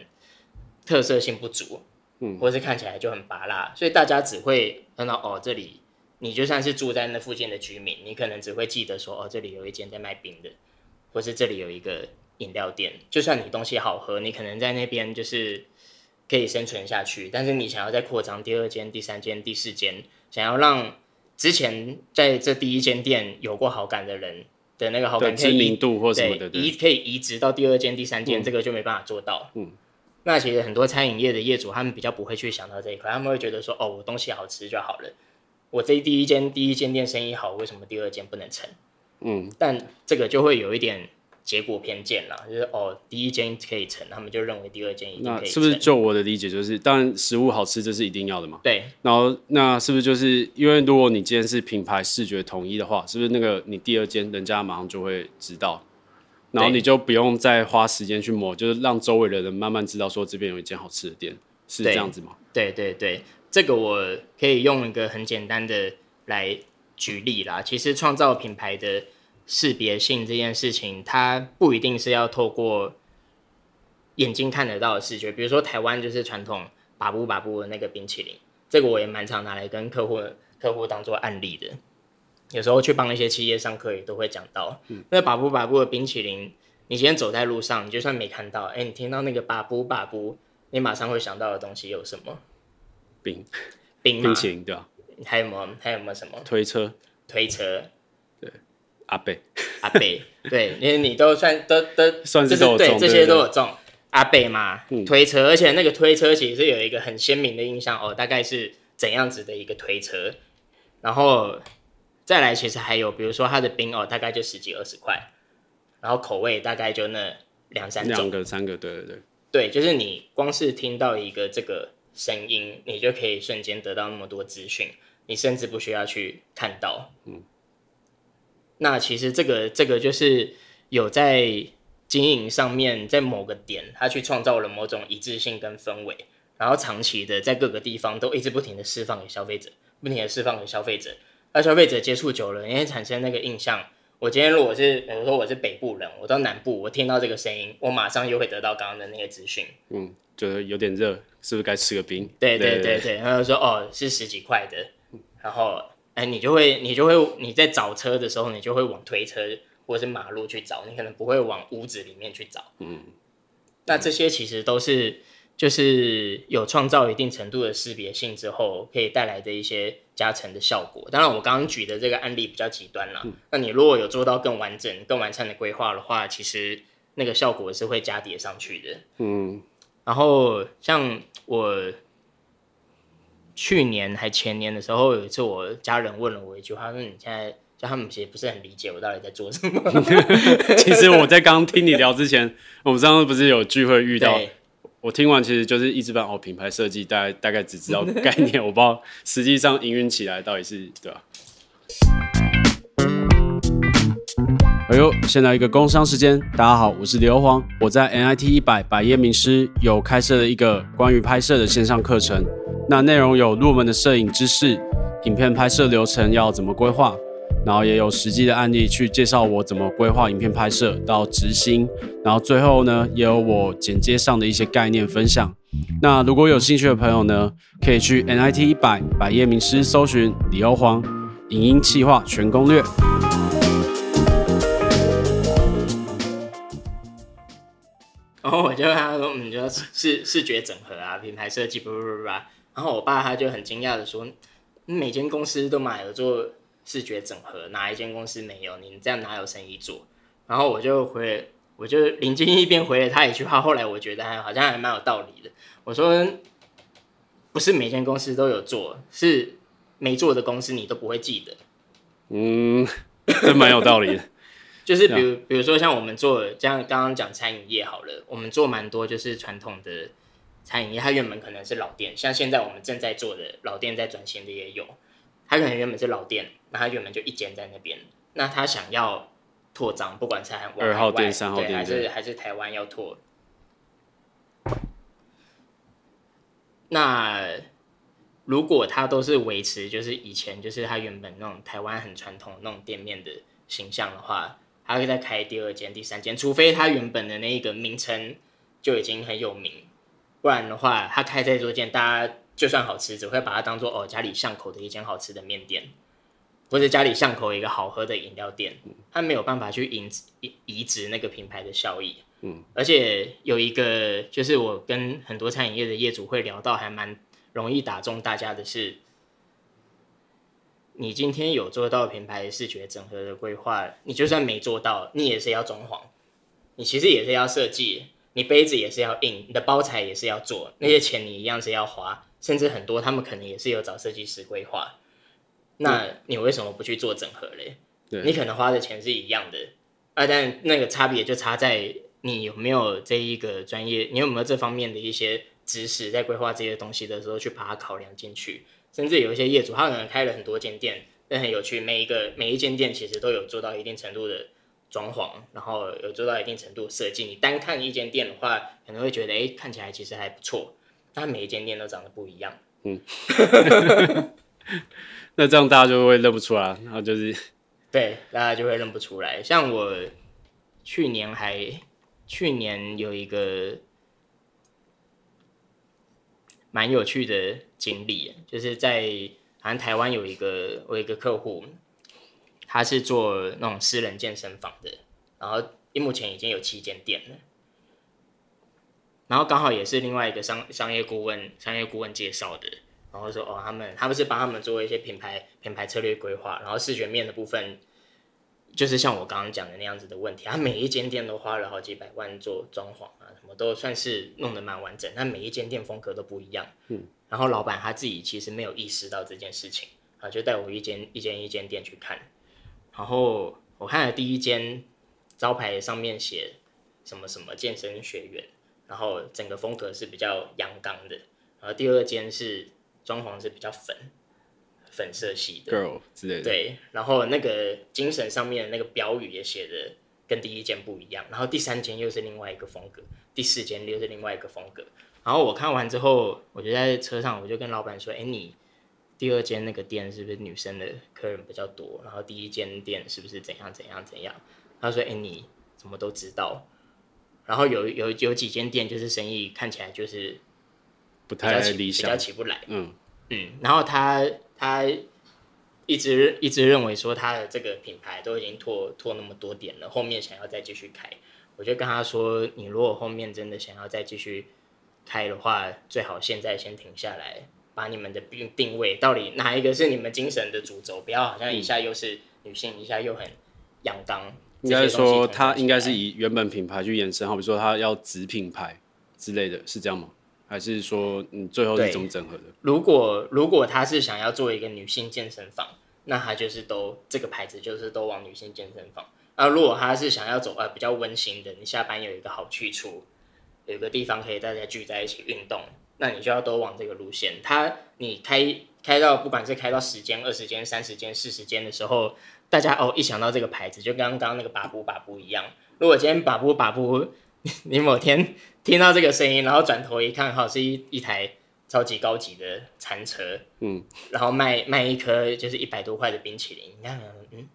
特色性不足，嗯，或是看起来就很拔辣，所以大家只会看到哦，这里你就算是住在那附近的居民，你可能只会记得说哦，这里有一间在卖冰的，或是这里有一个饮料店。就算你东西好喝，你可能在那边就是可以生存下去，但是你想要再扩张第二间、第三间、第四间，想要让之前在这第一间店有过好感的人的那个好感知名度或什么的，移可以移植到第二间、第三间，嗯，这个就没办法做到，嗯。那其实很多餐饮业的业主，他们比较不会去想到这一块，他们会觉得说，哦，我东西好吃就好了。我这第一间第一间店生意好，为什么第二间不能成？嗯，但这个就会有一点结果偏见啦，就是哦，第一间可以成，他们就认为第二间一定可以是不是就我的理解就是，当然食物好吃这是一定要的嘛？对。然后那是不是就是因为如果你今天是品牌视觉统一的话，是不是那个你第二间人家马上就会知道？然后你就不用再花时间去磨，就是让周围的人慢慢知道说这边有一间好吃的店，是这样子吗？对对对，这个我可以用一个很简单的来举例啦。其实创造品牌的识别性这件事情，它不一定是要透过眼睛看得到的视觉，比如说台湾就是传统把布把布的那个冰淇淋，这个我也蛮常拿来跟客户客户当做案例的。有时候去帮一些企业上课，也都会讲到，嗯、那把布把布的冰淇淋，你今天走在路上，你就算没看到，哎、欸，你听到那个把布把布，你马上会想到的东西有什么？冰，冰冰淇淋对吧？还有没有？还有没有什么？推车？推车，对，阿贝，阿贝，对，因为你都算都都算是都对，这些都有中。阿贝嘛，推车，而且那个推车其实是有一个很鲜明的印象哦，大概是怎样子的一个推车，然后再来其实还有，比如说它的冰哦，大概就十几二十块，然后口味大概就那两三种，两个三个，对对对，对，就是你光是听到一个这个声音，你就可以瞬间得到那么多资讯，你甚至不需要去看到，嗯，那其实这个这个就是有在。经营上面，在某个点，他去创造了某种一致性跟氛围，然后长期的在各个地方都一直不停的释放给消费者，不停的释放给消费者，而消费者接触久了，也会产生那个印象。我今天如果是，比如说我是北部人，我到南部，我听到这个声音，我马上又会得到刚刚的那些资讯。嗯，觉得有点热，是不是该吃个冰？对对对对，然后说哦，是十几块的，然后哎，你就会你就会你在找车的时候，你就会往推车。或者是马路去找，你可能不会往屋子里面去找。嗯，那这些其实都是就是有创造一定程度的识别性之后，可以带来的一些加成的效果。当然，我刚刚举的这个案例比较极端了。嗯，那你如果有做到更完整、更完善的规划的话，其实那个效果是会加叠上去的。嗯，然后像我去年还前年的时候，有一次我家人问了我一句话，说：“你现在？”他们其实不是很理解我到底在做什么。其实我在刚刚听你聊之前，我们上次不是有聚会遇到，我听完其实就是一知半哦，品牌设计大概大概只知道概念，我不知道实际上营运起来到底是对吧？哎呦，现在一个工商时间，大家好，我是刘黄，我在 NIT 一百百业名师有开设了一个关于拍摄的线上课程，那内容有入门的摄影知识，影片拍摄流程要怎么规划。然后也有实际的案例去介绍我怎么规划影片拍摄到执行，然后最后呢，也有我剪接上的一些概念分享。那如果有兴趣的朋友呢，可以去 NIT 一百百业名师搜寻李欧黄影音企划全攻略。然后我就跟他说，嗯，就视视觉整合啊，品牌设计，不不不不。然后我爸他就很惊讶的说，每间公司都买了做。视觉整合，哪一间公司没有？你这样哪有生意做？然后我就回，我就临机一边回了他一句话。后来我觉得还好像还蛮有道理的。我说，不是每间公司都有做，是没做的公司你都不会记得。嗯，这蛮有道理的。就是比如，比如说像我们做，像刚刚讲餐饮业好了，我们做蛮多就是传统的餐饮业，它原本可能是老店，像现在我们正在做的老店在转型的也有。他可能原本是老店，那他原本就一间在那边，那他想要拓张，不管是二号店、三号店，还是还是台湾要拓。那如果他都是维持就是以前就是他原本那种台湾很传统那种店面的形象的话，他会再开第二间、第三间，除非他原本的那一个名称就已经很有名，不然的话，他开再多间，大家。就算好吃，只会把它当做哦家里巷口的一间好吃的面店，或者家里巷口一个好喝的饮料店，他没有办法去移移移植那个品牌的效益。嗯，而且有一个就是我跟很多餐饮业的业主会聊到，还蛮容易打中大家的是，你今天有做到品牌视觉整合的规划，你就算没做到，你也是要装潢，你其实也是要设计，你杯子也是要印，你的包材也是要做，那些钱你一样是要花。甚至很多，他们可能也是有找设计师规划。那你为什么不去做整合嘞？你可能花的钱是一样的，啊，但那个差别就差在你有没有这一个专业，你有没有这方面的一些知识，在规划这些东西的时候去把它考量进去。甚至有一些业主，他可能开了很多间店，但很有趣，每一个每一间店其实都有做到一定程度的装潢，然后有做到一定程度的设计。你单看一间店的话，可能会觉得，哎、欸，看起来其实还不错。但每一间店都长得不一样，嗯，那这样大家就会认不出来，然后就是，对，大家就会认不出来。像我去年还，去年有一个蛮有趣的经历，就是在好像台湾有一个我有一个客户，他是做那种私人健身房的，然后目前已经有七间店了。然后刚好也是另外一个商商业顾问，商业顾问介绍的，然后说哦，他们他们是帮他们做一些品牌品牌策略规划，然后视觉面的部分，就是像我刚刚讲的那样子的问题，他每一间店都花了好几百万做装潢啊，什么都算是弄得蛮完整，但每一间店风格都不一样。嗯，然后老板他自己其实没有意识到这件事情啊，就带我一间一间一间店去看，然后我看了第一间招牌上面写什么什么健身学院。然后整个风格是比较阳刚的，然后第二间是装潢是比较粉粉色系的，girl 之类的。对，然后那个精神上面的那个标语也写的跟第一间不一样，然后第三间又是另外一个风格，第四间又是另外一个风格。然后我看完之后，我就在车上，我就跟老板说：“哎，你第二间那个店是不是女生的客人比较多？然后第一间店是不是怎样怎样怎样？”他说：“哎，你怎么都知道？”然后有有有几间店，就是生意看起来就是不太理想，比较起不来。嗯嗯，然后他他一直一直认为说他的这个品牌都已经拓拓那么多点了，后面想要再继续开，我就跟他说，你如果后面真的想要再继续开的话，最好现在先停下来，把你们的定定位到底哪一个是你们精神的主轴，不要好像一下又是女性，嗯、一下又很阳刚。应该说，他应该是以原本品牌去延伸，好比说他要子品牌之类的是这样吗？还是说你最后是怎么整合的？如果如果他是想要做一个女性健身房，那他就是都这个牌子就是都往女性健身房。那如果他是想要走呃比较温馨的，你下班有一个好去处，有一个地方可以大家聚在一起运动，那你就要都往这个路线。它你开开到不管是开到十间、二十间、三十间、四十间的时候。大家哦，一想到这个牌子，就跟刚刚那个把布把布一样。如果今天把布把布，你某天听到这个声音，然后转头一看，好，是一一台超级高级的餐车，嗯，然后卖卖一颗就是一百多块的冰淇淋，你看，嗯，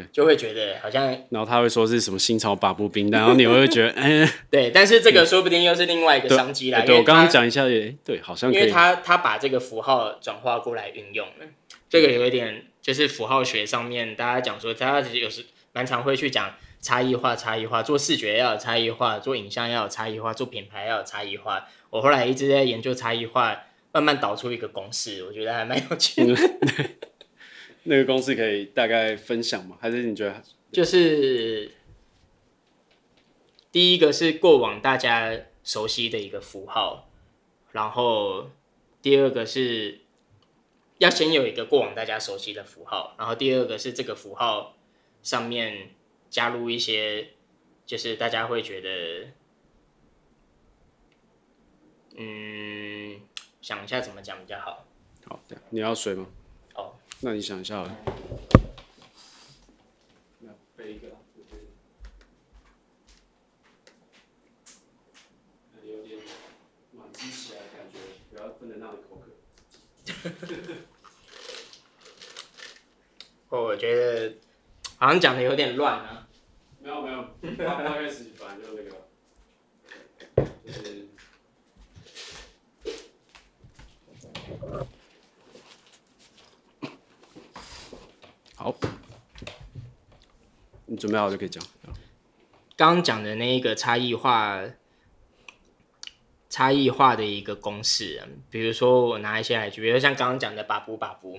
对，就会觉得好像，然后他会说是什么新潮把布冰，然后你会觉得，哎、欸，对，但是这个说不定又是另外一个商机来。对，我刚刚讲一下也对，好像因为他他把这个符号转化过来运用了，这个有一点。就是符号学上面，大家讲说，大家有时蛮常会去讲差异化，差异化，做视觉要有差异化，做影像要有差异化，做品牌要有差异化。我后来一直在研究差异化，慢慢导出一个公式，我觉得还蛮有趣的。对，那个公式可以大概分享吗？还是你觉得？就是第一个是过往大家熟悉的一个符号，然后第二个是。要先有一个过往大家熟悉的符号，然后第二个是这个符号上面加入一些，就是大家会觉得，嗯，想一下怎么讲比较好。好，你要水吗？哦，那你想一下。背一个。有点满积起来感觉，不要不能让你口渴。我觉得好像讲的有点乱啊。没有没有，刚开始反正就那个，就是好，你准备好就可以讲。刚刚讲的那一个差异化，差异化的一个公式，比如说我拿一些来举，比如像刚刚讲的把布把布。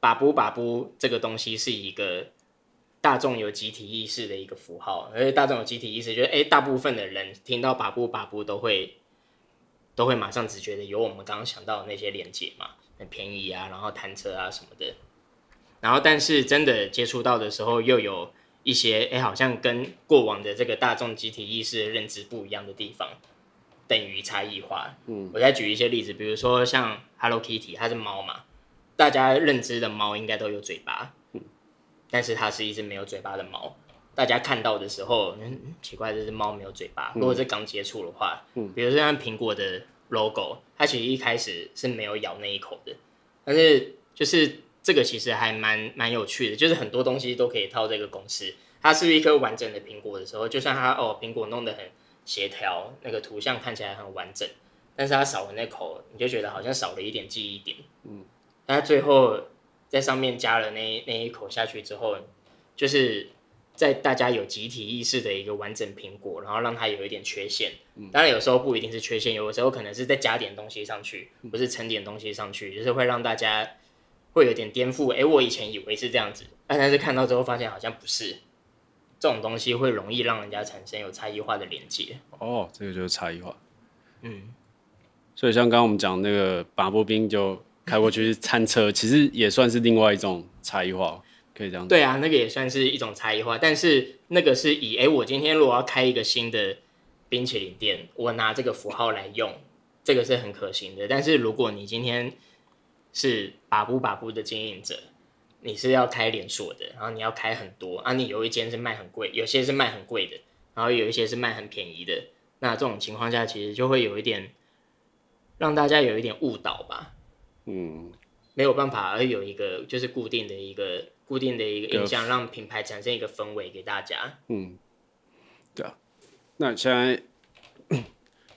把布把布这个东西是一个大众有集体意识的一个符号，而且大众有集体意识，就是诶，大部分的人听到把布把布都会都会马上直觉的有我们刚刚想到的那些连接嘛，很便宜啊，然后弹车啊什么的，然后但是真的接触到的时候，又有一些哎，好像跟过往的这个大众集体意识的认知不一样的地方，等于差异化。嗯，我再举一些例子，比如说像 Hello Kitty，它是猫嘛。大家认知的猫应该都有嘴巴，嗯但是它是一只没有嘴巴的猫。大家看到的时候，嗯，奇怪，这只猫没有嘴巴。如果是刚接触的话，比如说像苹果的 logo，它其实一开始是没有咬那一口的。但是就是这个其实还蛮蛮有趣的，就是很多东西都可以套这个公式。它是一颗完整的苹果的时候，就算它哦苹果弄得很协调，那个图像看起来很完整，但是它少了那口，你就觉得好像少了一点记忆点。嗯。那最后在上面加了那那一口下去之后，就是在大家有集体意识的一个完整苹果，然后让它有一点缺陷。当然有时候不一定是缺陷，有的时候可能是再加点东西上去，不是盛点东西上去，就是会让大家会有点颠覆。哎，我以前以为是这样子，但是看到之后发现好像不是。这种东西会容易让人家产生有差异化的连接。哦，这个就是差异化。嗯，所以像刚刚我们讲那个拔步兵就开过去 餐车，其实也算是另外一种差异化。可以这样对啊，那个也算是一种差异化，但是那个是以哎、欸，我今天如果要开一个新的冰淇淋店，我拿这个符号来用，这个是很可行的。但是如果你今天是把布把布的经营者，你是要开连锁的，然后你要开很多啊，你有一间是卖很贵，有些是卖很贵的，然后有一些是卖很便宜的，那这种情况下其实就会有一点让大家有一点误导吧，嗯，没有办法而有一个就是固定的一个。固定的一个印象，让品牌产生一个氛围给大家。嗯，对啊。那现在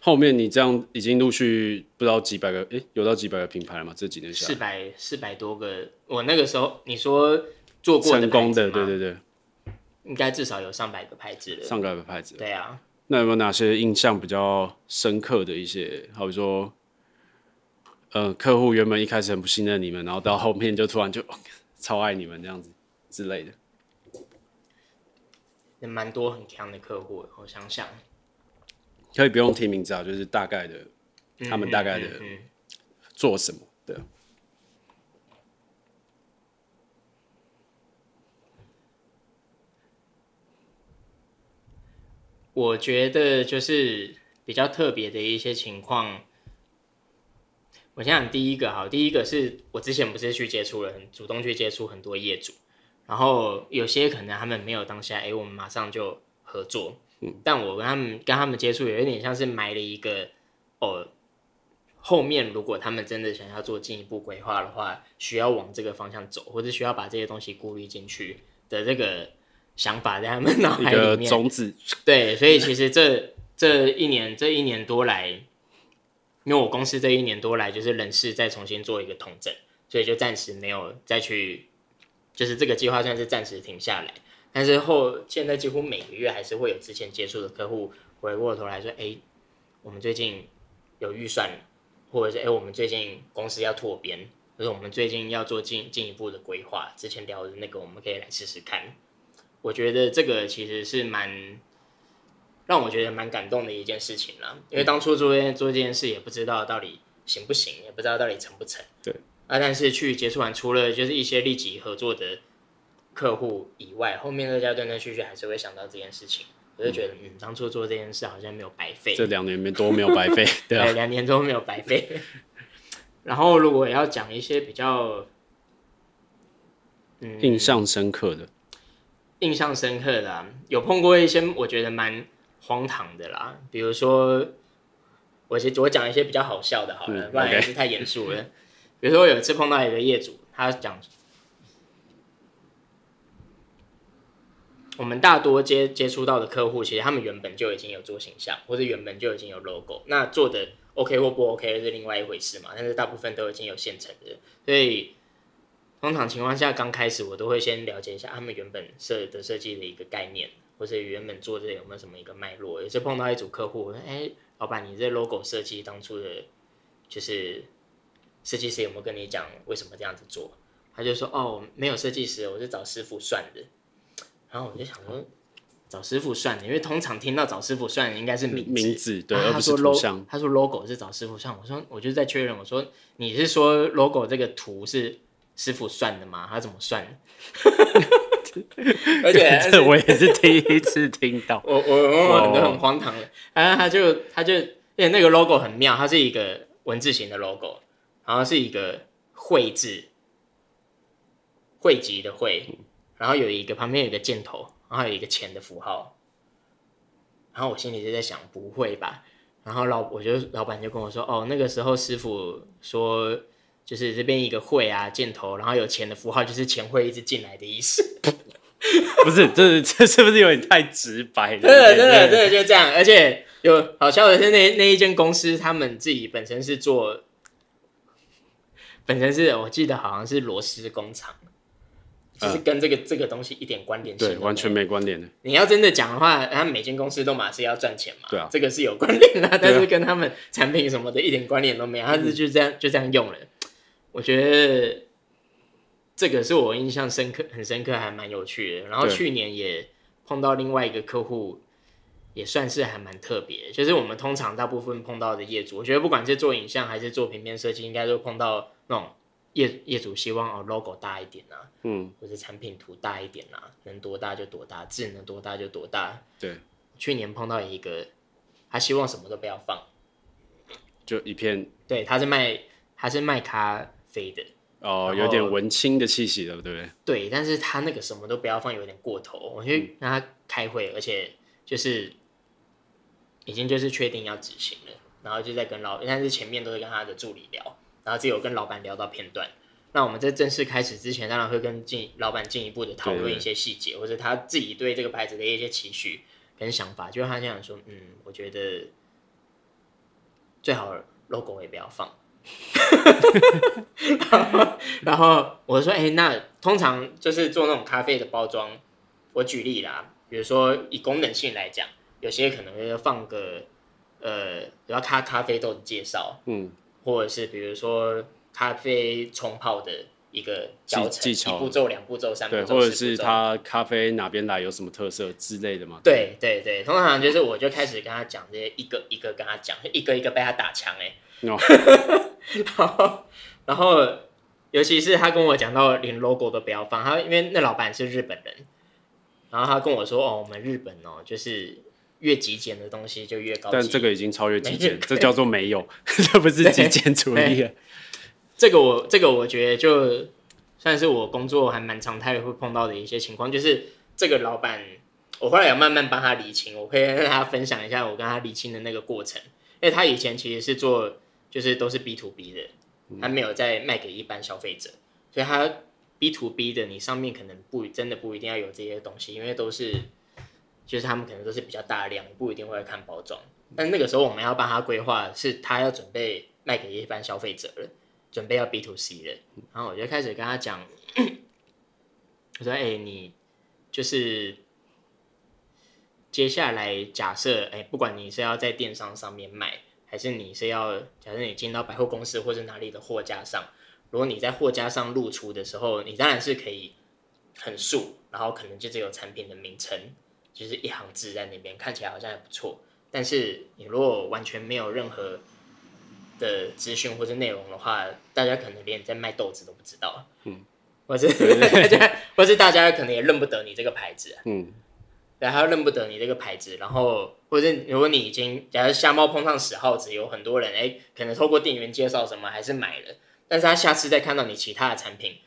后面你这样已经陆续不知道几百个，哎、欸，有到几百个品牌了吗？这几年下来，四百四百多个。我那个时候你说做过的成功的，对对对，应该至少有上百个牌子了。上百个牌子，对啊。那有没有哪些印象比较深刻的一些？好比说，呃，客户原本一开始很不信任你们，然后到后面就突然就。超爱你们这样子之类的，也蛮多很强的客户。我想想，可以不用提名字啊，就是大概的，嗯、他们大概的做什么的。我觉得就是比较特别的一些情况。我先讲第一个哈，第一个是我之前不是去接触了，很主动去接触很多业主，然后有些可能他们没有当下，哎、欸，我们马上就合作，嗯，但我跟他们跟他们接触，有一点像是埋了一个，哦，后面如果他们真的想要做进一步规划的话，需要往这个方向走，或者需要把这些东西顾虑进去的这个想法在他们脑海里面，种子，对，所以其实这这一年这一年多来。因为我公司这一年多来就是人事再重新做一个统整，所以就暂时没有再去，就是这个计划算是暂时停下来。但是后现在几乎每个月还是会有之前接触的客户回过头来说：“哎，我们最近有预算，或者是哎，我们最近公司要拓编，或者我们最近要做进进一步的规划。之前聊的那个，我们可以来试试看。”我觉得这个其实是蛮。让我觉得蛮感动的一件事情了，因为当初做这做这件事也不知道到底行不行，也不知道到底成不成。对啊，但是去接触完，除了就是一些立即合作的客户以外，后面大家断断续续还是会想到这件事情。我就觉得，嗯，嗯，当初做这件事好像没有白费。这两年没多没有白费，对啊，两年都没有白费。然后，如果要讲一些比较，嗯，印象深刻的，印象深刻的，啊，有碰过一些我觉得蛮。荒唐的啦，比如说，我先我讲一些比较好笑的，好了，不然也是太严肃了。比如说，我有一次碰到一个业主，他讲，我们大多接接触到的客户，其实他们原本就已经有做形象，或者原本就已经有 logo，那做的 OK 或不 OK 是另外一回事嘛。但是大部分都已经有现成的，所以通常情况下，刚开始我都会先了解一下他们原本设的设计的一个概念。或者原本做这有没有什么一个脉络？有时碰到一组客户，我说：“哎、老板，你这 logo 设计当初的，就是设计师有没有跟你讲为什么这样子做？”他就说：“哦，没有设计师，我是找师傅算的。”然后我就想说：“找师傅算的，因为通常听到找师傅算的应该是名字，名字对，他说 logo，他说 logo 是找师傅算。我说我就在确认，我说你是说 logo 这个图是师傅算的吗？他怎么算？” 而且这我也是第一次听到，我我我很多很荒唐的，然后他就他就，因为那个 logo 很妙，它是一个文字型的 logo，然后是一个汇字，汇集的汇，然后有一个旁边有一个箭头，然后有一个钱的符号，然后我心里就在想，不会吧？然后老我就老板就跟我说，哦，那个时候师傅说。就是这边一个会啊箭头，然后有钱的符号，就是钱会一直进来的意思。不是，这这是不是有点太直白了？真的，真的，真的就这样。而且有好笑的是那，那那一间公司，他们自己本身是做，本身是我记得好像是螺丝工厂，就是跟这个这个东西一点关联性，对，完全没关联的。你要真的讲的话，他们每间公司都马是要赚钱嘛，对啊，这个是有关联的，但是跟他们产品什么的一点关联都没有，他是就这样就这样用了。我觉得这个是我印象深刻、很深刻，还蛮有趣的。然后去年也碰到另外一个客户，也算是还蛮特别。就是我们通常大部分碰到的业主，我觉得不管是做影像还是做平面设计，应该都碰到那种。业业主希望哦，logo 大一点啊，嗯，或者产品图大一点啊，能多大就多大，字能多大就多大。对，去年碰到一个，他希望什么都不要放，就一片。对，他是卖他是卖咖啡的，哦，有点文青的气息了，对不对？对，但是他那个什么都不要放，有点过头。我去让他开会，嗯、而且就是已经就是确定要执行了，然后就在跟老，但是前面都是跟他的助理聊。然后只有跟老板聊到片段，那我们在正式开始之前，当然会跟进老板进一步的讨论一些细节，或者他自己对这个牌子的一些期许跟想法。就是他这样说，嗯，我觉得最好 logo 也不要放。然后，然后我说，哎，那通常就是做那种咖啡的包装，我举例啦，比如说以功能性来讲，有些可能会放个呃，比如咖咖啡豆的介绍，嗯。或者是比如说咖啡冲泡的一个教程，技巧，一步骤、两步骤、三步骤，对，或者是他咖啡哪边来有什么特色之类的嘛？对对对，通常就是我就开始跟他讲这些，一个一个跟他讲，一个一个被他打枪哎. 然后然后尤其是他跟我讲到连 logo 都不要放，他因为那老板是日本人，然后他跟我说哦，我们日本哦就是。越极简的东西就越高级，但这个已经超越极简，这叫做没有，这不是极简主义。这个我这个我觉得就算是我工作还蛮常态会碰到的一些情况，就是这个老板，我后来有慢慢帮他理清，我可以跟他分享一下我跟他理清的那个过程，因为他以前其实是做就是都是 B to B 的，他没有在卖给一般消费者，所以他 B to B 的你上面可能不真的不一定要有这些东西，因为都是。就是他们可能都是比较大量，不一定会看包装。但那个时候我们要帮他规划，是他要准备卖给一般消费者了，准备要 B to C 了。然后我就开始跟他讲，我说：“哎、你就是接下来假设，哎、不管你是要在电商上面卖，还是你是要假设你进到百货公司或者哪里的货架上，如果你在货架上露出的时候，你当然是可以很素，然后可能就只有产品的名称。”就是一行字在那边，看起来好像还不错。但是你如果完全没有任何的资讯或者内容的话，大家可能连你在卖豆子都不知道。嗯，或是 大家，或是大家可能也认不得你这个牌子。嗯，然后认不得你这个牌子。然后，或者如果你已经，假如瞎猫碰上死耗子，有很多人哎、欸，可能透过店员介绍什么还是买了，但是他下次再看到你其他的产品。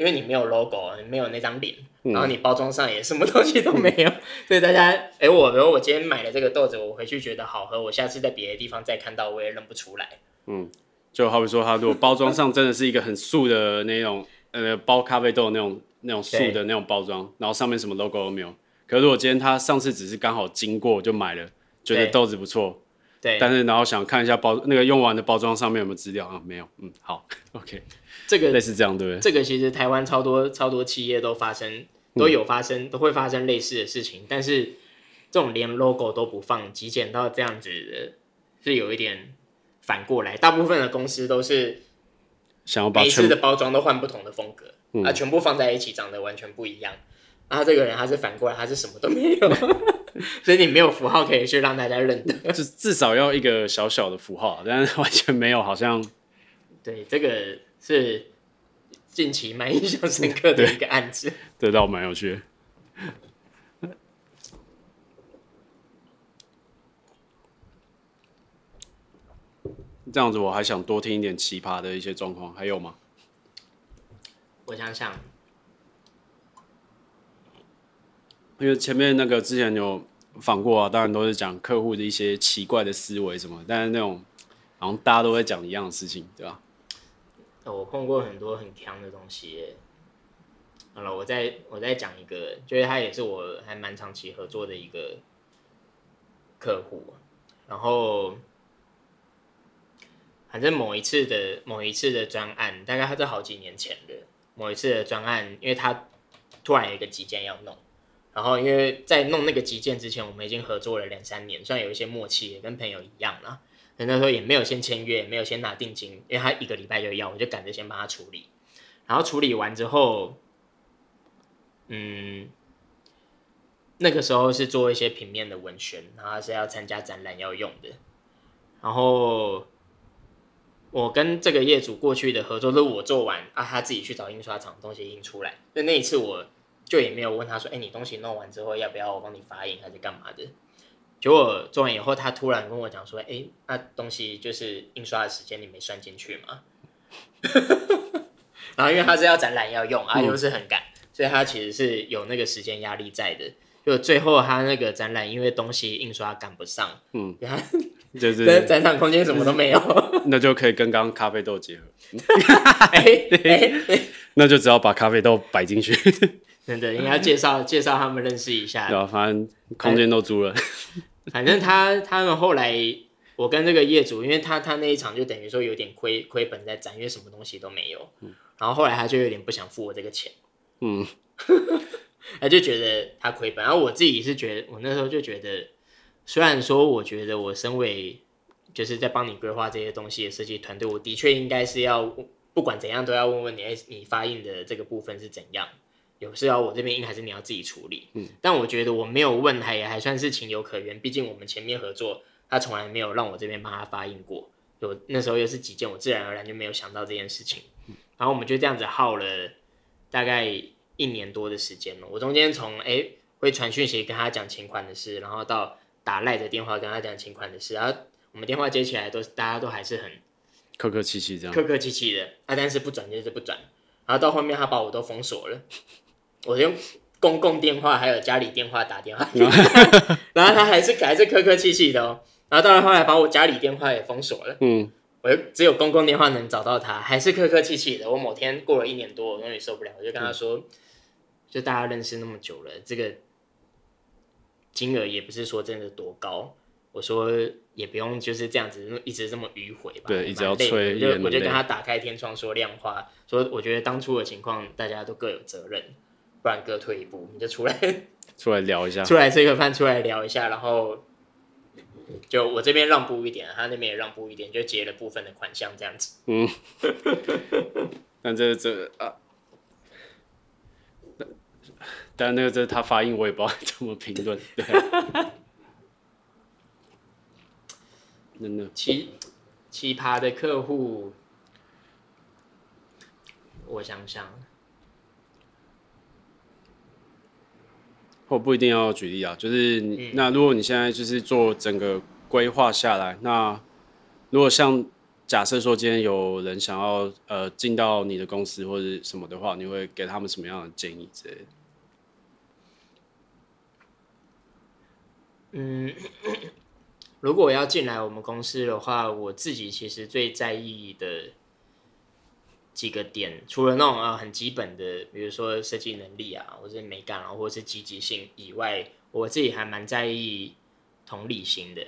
因为你没有 logo，你没有那张脸，然后你包装上也什么东西都没有，嗯、所以大家，哎、欸，我如果我今天买了这个豆子，我回去觉得好喝，我下次在别的地方再看到，我也认不出来。嗯，就好比说，它如果包装上真的是一个很素的那种，呃，包咖啡豆那种那种素的那种包装，然后上面什么 logo 都没有。可是如果今天他上次只是刚好经过就买了，觉得豆子不错，对，但是然后想看一下包那个用完的包装上面有没有资料啊？没有，嗯，好，OK。这个类似这样，对不对？这个其实台湾超多超多企业都发生，都有发生，嗯、都会发生类似的事情。但是这种连 logo 都不放，极简到这样子的，是有一点反过来。大部分的公司都是想要把每次的包装都换不同的风格，嗯、啊，全部放在一起长得完全不一样。然后这个人他是反过来，他是什么都没有，所以你没有符号可以去让大家认得。就至少要一个小小的符号，但是完全没有，好像对这个。是近期蛮印象深刻的一个案子，对，倒蛮有趣的。这样子，我还想多听一点奇葩的一些状况，还有吗？我想想，因为前面那个之前有访过啊，当然都是讲客户的一些奇怪的思维什么，但是那种好像大家都在讲一样的事情，对吧？我碰过很多很强的东西。好了，我再我再讲一个，就是他也是我还蛮长期合作的一个客户。然后，反正某一次的某一次的专案，大概他在好几年前的某一次的专案，因为他突然有一个急件要弄，然后因为在弄那个急件之前，我们已经合作了两三年，算有一些默契，也跟朋友一样了。那时候也没有先签约，也没有先拿定金，因为他一个礼拜就要，我就赶着先帮他处理。然后处理完之后，嗯，那个时候是做一些平面的文宣，然后是要参加展览要用的。然后我跟这个业主过去的合作都我做完啊，他自己去找印刷厂东西印出来。那那一次我就也没有问他说，哎，你东西弄完之后要不要我帮你发印还是干嘛的？结果做完以后，他突然跟我讲说：“哎、欸，那东西就是印刷的时间你没算进去吗？” 然后因为他是要展览要用啊，又是很赶，所以他其实是有那个时间压力在的。就最后他那个展览，因为东西印刷赶不上，嗯，然后就是展场空间什么都没有，那就可以跟刚刚咖啡豆结合。哎哎哎，那就只要把咖啡豆摆进去。真的，应该介绍介绍他们认识一下。对啊，反正空间都租了。反正他他们后来，我跟这个业主，因为他他那一场就等于说有点亏亏本在展，因为什么东西都没有。嗯、然后后来他就有点不想付我这个钱。嗯，他就觉得他亏本。然后我自己是觉得，我那时候就觉得，虽然说我觉得我身为就是在帮你规划这些东西的设计团队，我的确应该是要不管怎样都要问问你，哎，你发印的这个部分是怎样？有事要我这边印还是你要自己处理？嗯，但我觉得我没有问他也还算是情有可原，毕竟我们前面合作，他从来没有让我这边帮他发印过。有那时候又是几件，我自然而然就没有想到这件事情。然后我们就这样子耗了大概一年多的时间了。我中间从哎会传讯息跟他讲请款的事，然后到打赖的电话跟他讲请款的事，然后我们电话接起来都大家都还是很客客气气这样，客客气气的。啊，但是不转就是不转，然后到后面他把我都封锁了。我用公共电话还有家里电话打电话，然后他还是还是客客气气的哦。然后到了后来把我家里电话也封锁了，嗯，我只有公共电话能找到他，还是客客气气的。我某天过了一年多，我终于受不了，我就跟他说，就大家认识那么久了，这个金额也不是说真的多高，我说也不用就是这样子一直这么迂回吧，对，一直要催，就我就跟他打开天窗说亮话，说我觉得当初的情况大家都各有责任。不然各退一步，你就出来，出来聊一下，出来吃个饭，出来聊一下，然后就我这边让步一点，他那边也让步一点，就结了部分的款项这样子。嗯，但这这啊，但那个这他发音我也不知道怎么评论。对，真的奇奇葩的客户，我想想。或不一定要举例啊，就是你、嗯、那如果你现在就是做整个规划下来，那如果像假设说今天有人想要呃进到你的公司或者什么的话，你会给他们什么样的建议之类的？嗯，如果要进来我们公司的话，我自己其实最在意的。几个点，除了那种啊很基本的，比如说设计能力啊，或者是美感啊，或者是积极性以外，我自己还蛮在意同理心的。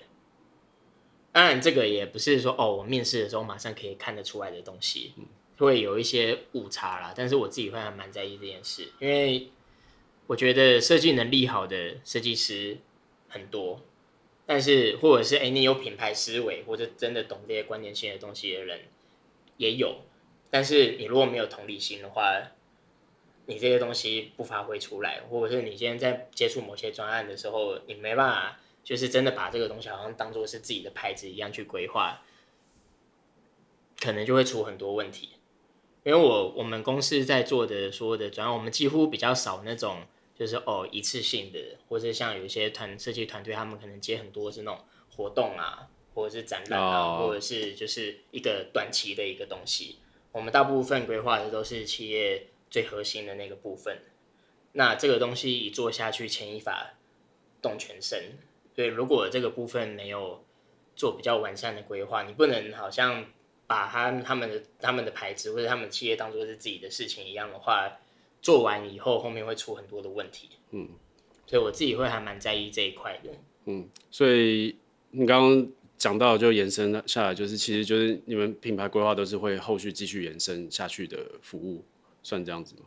当然，这个也不是说哦，我面试的时候马上可以看得出来的东西，会有一些误差啦。但是我自己会还蛮在意这件事，因为我觉得设计能力好的设计师很多，但是或者是哎，你有品牌思维，或者真的懂这些关键性的东西的人也有。但是你如果没有同理心的话，你这些东西不发挥出来，或者是你今天在接触某些专案的时候，你没办法，就是真的把这个东西好像当做是自己的牌子一样去规划，可能就会出很多问题。因为我我们公司在做的所有的专案，我们几乎比较少那种就是哦一次性的，或者像有一些团设计团队，他们可能接很多是那种活动啊，或者是展览啊，或者是就是一个短期的一个东西。我们大部分规划的都是企业最核心的那个部分，那这个东西一做下去，牵一发动全身。所以如果这个部分没有做比较完善的规划，你不能好像把他他们的他们的牌子或者他们企业当做是自己的事情一样的话，做完以后后面会出很多的问题。嗯，所以我自己会还蛮在意这一块的。嗯，所以你刚刚。讲到就延伸下来，就是其实就是你们品牌规划都是会后续继续延伸下去的服务，算这样子吗？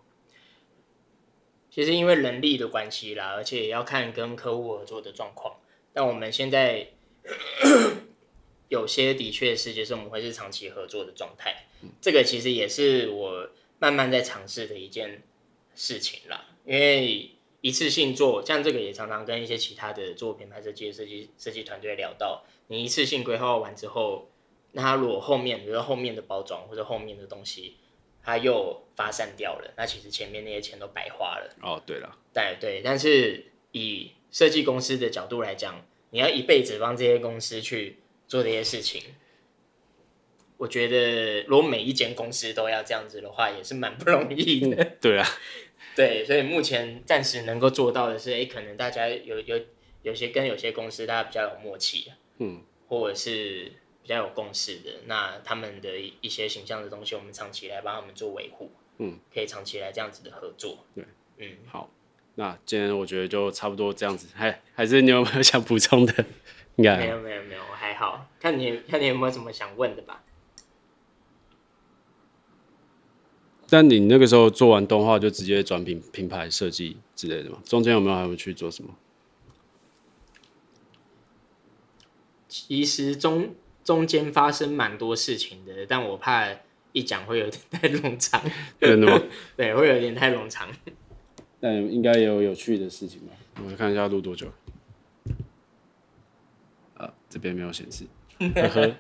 其实因为人力的关系啦，而且也要看跟客户合作的状况。但我们现在有些的确是，就是我们会是长期合作的状态。这个其实也是我慢慢在尝试的一件事情啦。因为一次性做，像这个也常常跟一些其他的做品牌设计的设计设计团队聊到，你一次性规划完之后，那他如果后面，比如说后面的包装或者后面的东西，它又发散掉了，那其实前面那些钱都白花了。哦，对了，对对，但是以设计公司的角度来讲，你要一辈子帮这些公司去做这些事情，我觉得如果每一间公司都要这样子的话，也是蛮不容易的。嗯、对啊，对，所以目前暂时能够做到的是，哎，可能大家有有有些跟有些公司大家比较有默契，嗯，或者是。比较有共识的，那他们的一些形象的东西，我们长期来帮他们做维护，嗯，可以长期来这样子的合作，对，嗯，好，那今天我觉得就差不多这样子，还还是你有没有想补充的？应该没有没有没有，我还好，看你看你有没有什么想问的吧？但你那个时候做完动画就直接转品品牌设计之类的吗？中间有没有还会去做什么？其实中。中间发生蛮多事情的，但我怕一讲会有点太冗长。真的吗？对，会有点太冗长。但应该也有有趣的事情吧？我们看一下录多久。啊，这边没有显示。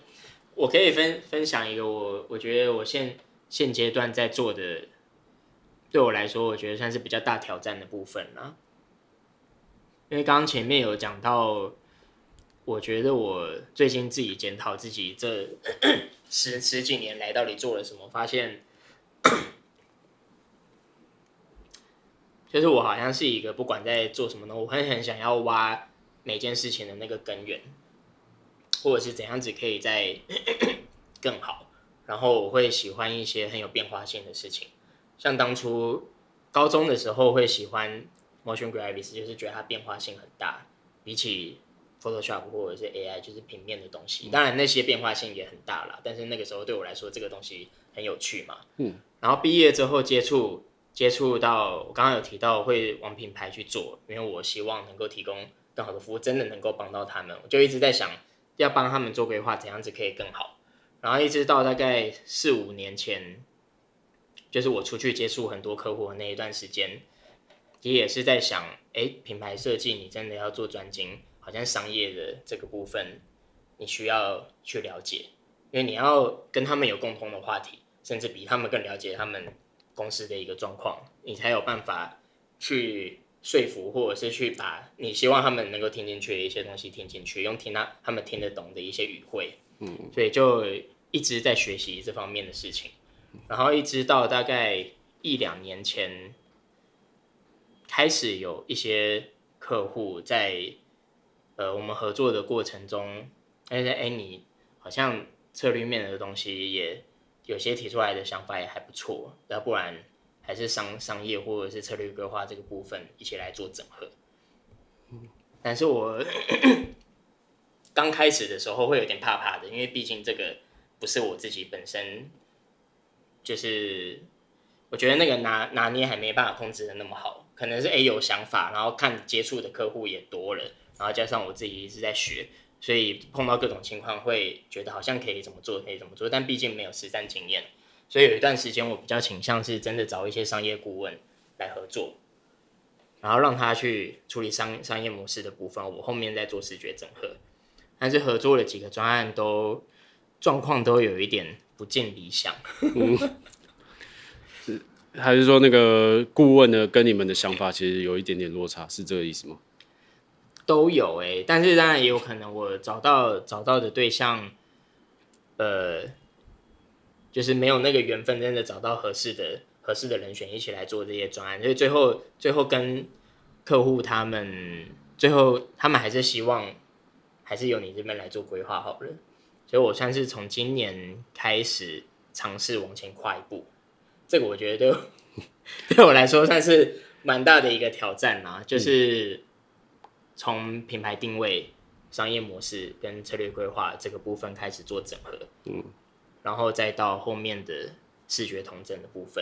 我可以分分享一个我我觉得我现现阶段在做的，对我来说，我觉得算是比较大挑战的部分了。因为刚刚前面有讲到。我觉得我最近自己检讨自己这十十几年来到底做了什么，发现就是我好像是一个不管在做什么呢，我很很想要挖每件事情的那个根源，或者是怎样子可以再 更好。然后我会喜欢一些很有变化性的事情，像当初高中的时候会喜欢 motion graphics，就是觉得它变化性很大，比起。Photoshop 或者是 AI 就是平面的东西，当然那些变化性也很大了。但是那个时候对我来说，这个东西很有趣嘛。嗯。然后毕业之后接触接触到，我刚刚有提到会往品牌去做，因为我希望能够提供更好的服务，真的能够帮到他们。我就一直在想要帮他们做规划，怎样子可以更好。然后一直到大概四五年前，就是我出去接触很多客户的那一段时间，也也是在想，哎，品牌设计你真的要做专精。好像商业的这个部分，你需要去了解，因为你要跟他们有共同的话题，甚至比他们更了解他们公司的一个状况，你才有办法去说服，或者是去把你希望他们能够听进去的一些东西听进去，用听他他们听得懂的一些语汇，嗯，所以就一直在学习这方面的事情，然后一直到大概一两年前，开始有一些客户在。呃，我们合作的过程中，哎哎，你好像策略面的东西也有些提出来的想法也还不错，要不然还是商商业或者是策略规划这个部分一起来做整合。但是我 刚开始的时候会有点怕怕的，因为毕竟这个不是我自己本身，就是我觉得那个拿拿捏还没办法控制的那么好，可能是哎有想法，然后看接触的客户也多了。然后加上我自己一直在学，所以碰到各种情况会觉得好像可以怎么做，可以怎么做，但毕竟没有实战经验，所以有一段时间我比较倾向是真的找一些商业顾问来合作，然后让他去处理商商业模式的部分，我后面再做视觉整合。但是合作了几个专案都状况都有一点不尽理想，嗯，是还是说那个顾问呢跟你们的想法其实有一点点落差，是这个意思吗？都有哎、欸，但是当然也有可能我找到找到的对象，呃，就是没有那个缘分，真的找到合适的合适的人选一起来做这些专案，所以最后最后跟客户他们最后他们还是希望还是由你这边来做规划好了，所以我算是从今年开始尝试往前跨一步，这个我觉得对 对我来说算是蛮大的一个挑战啊，就是。从品牌定位、商业模式跟策略规划这个部分开始做整合，嗯，然后再到后面的视觉同整的部分。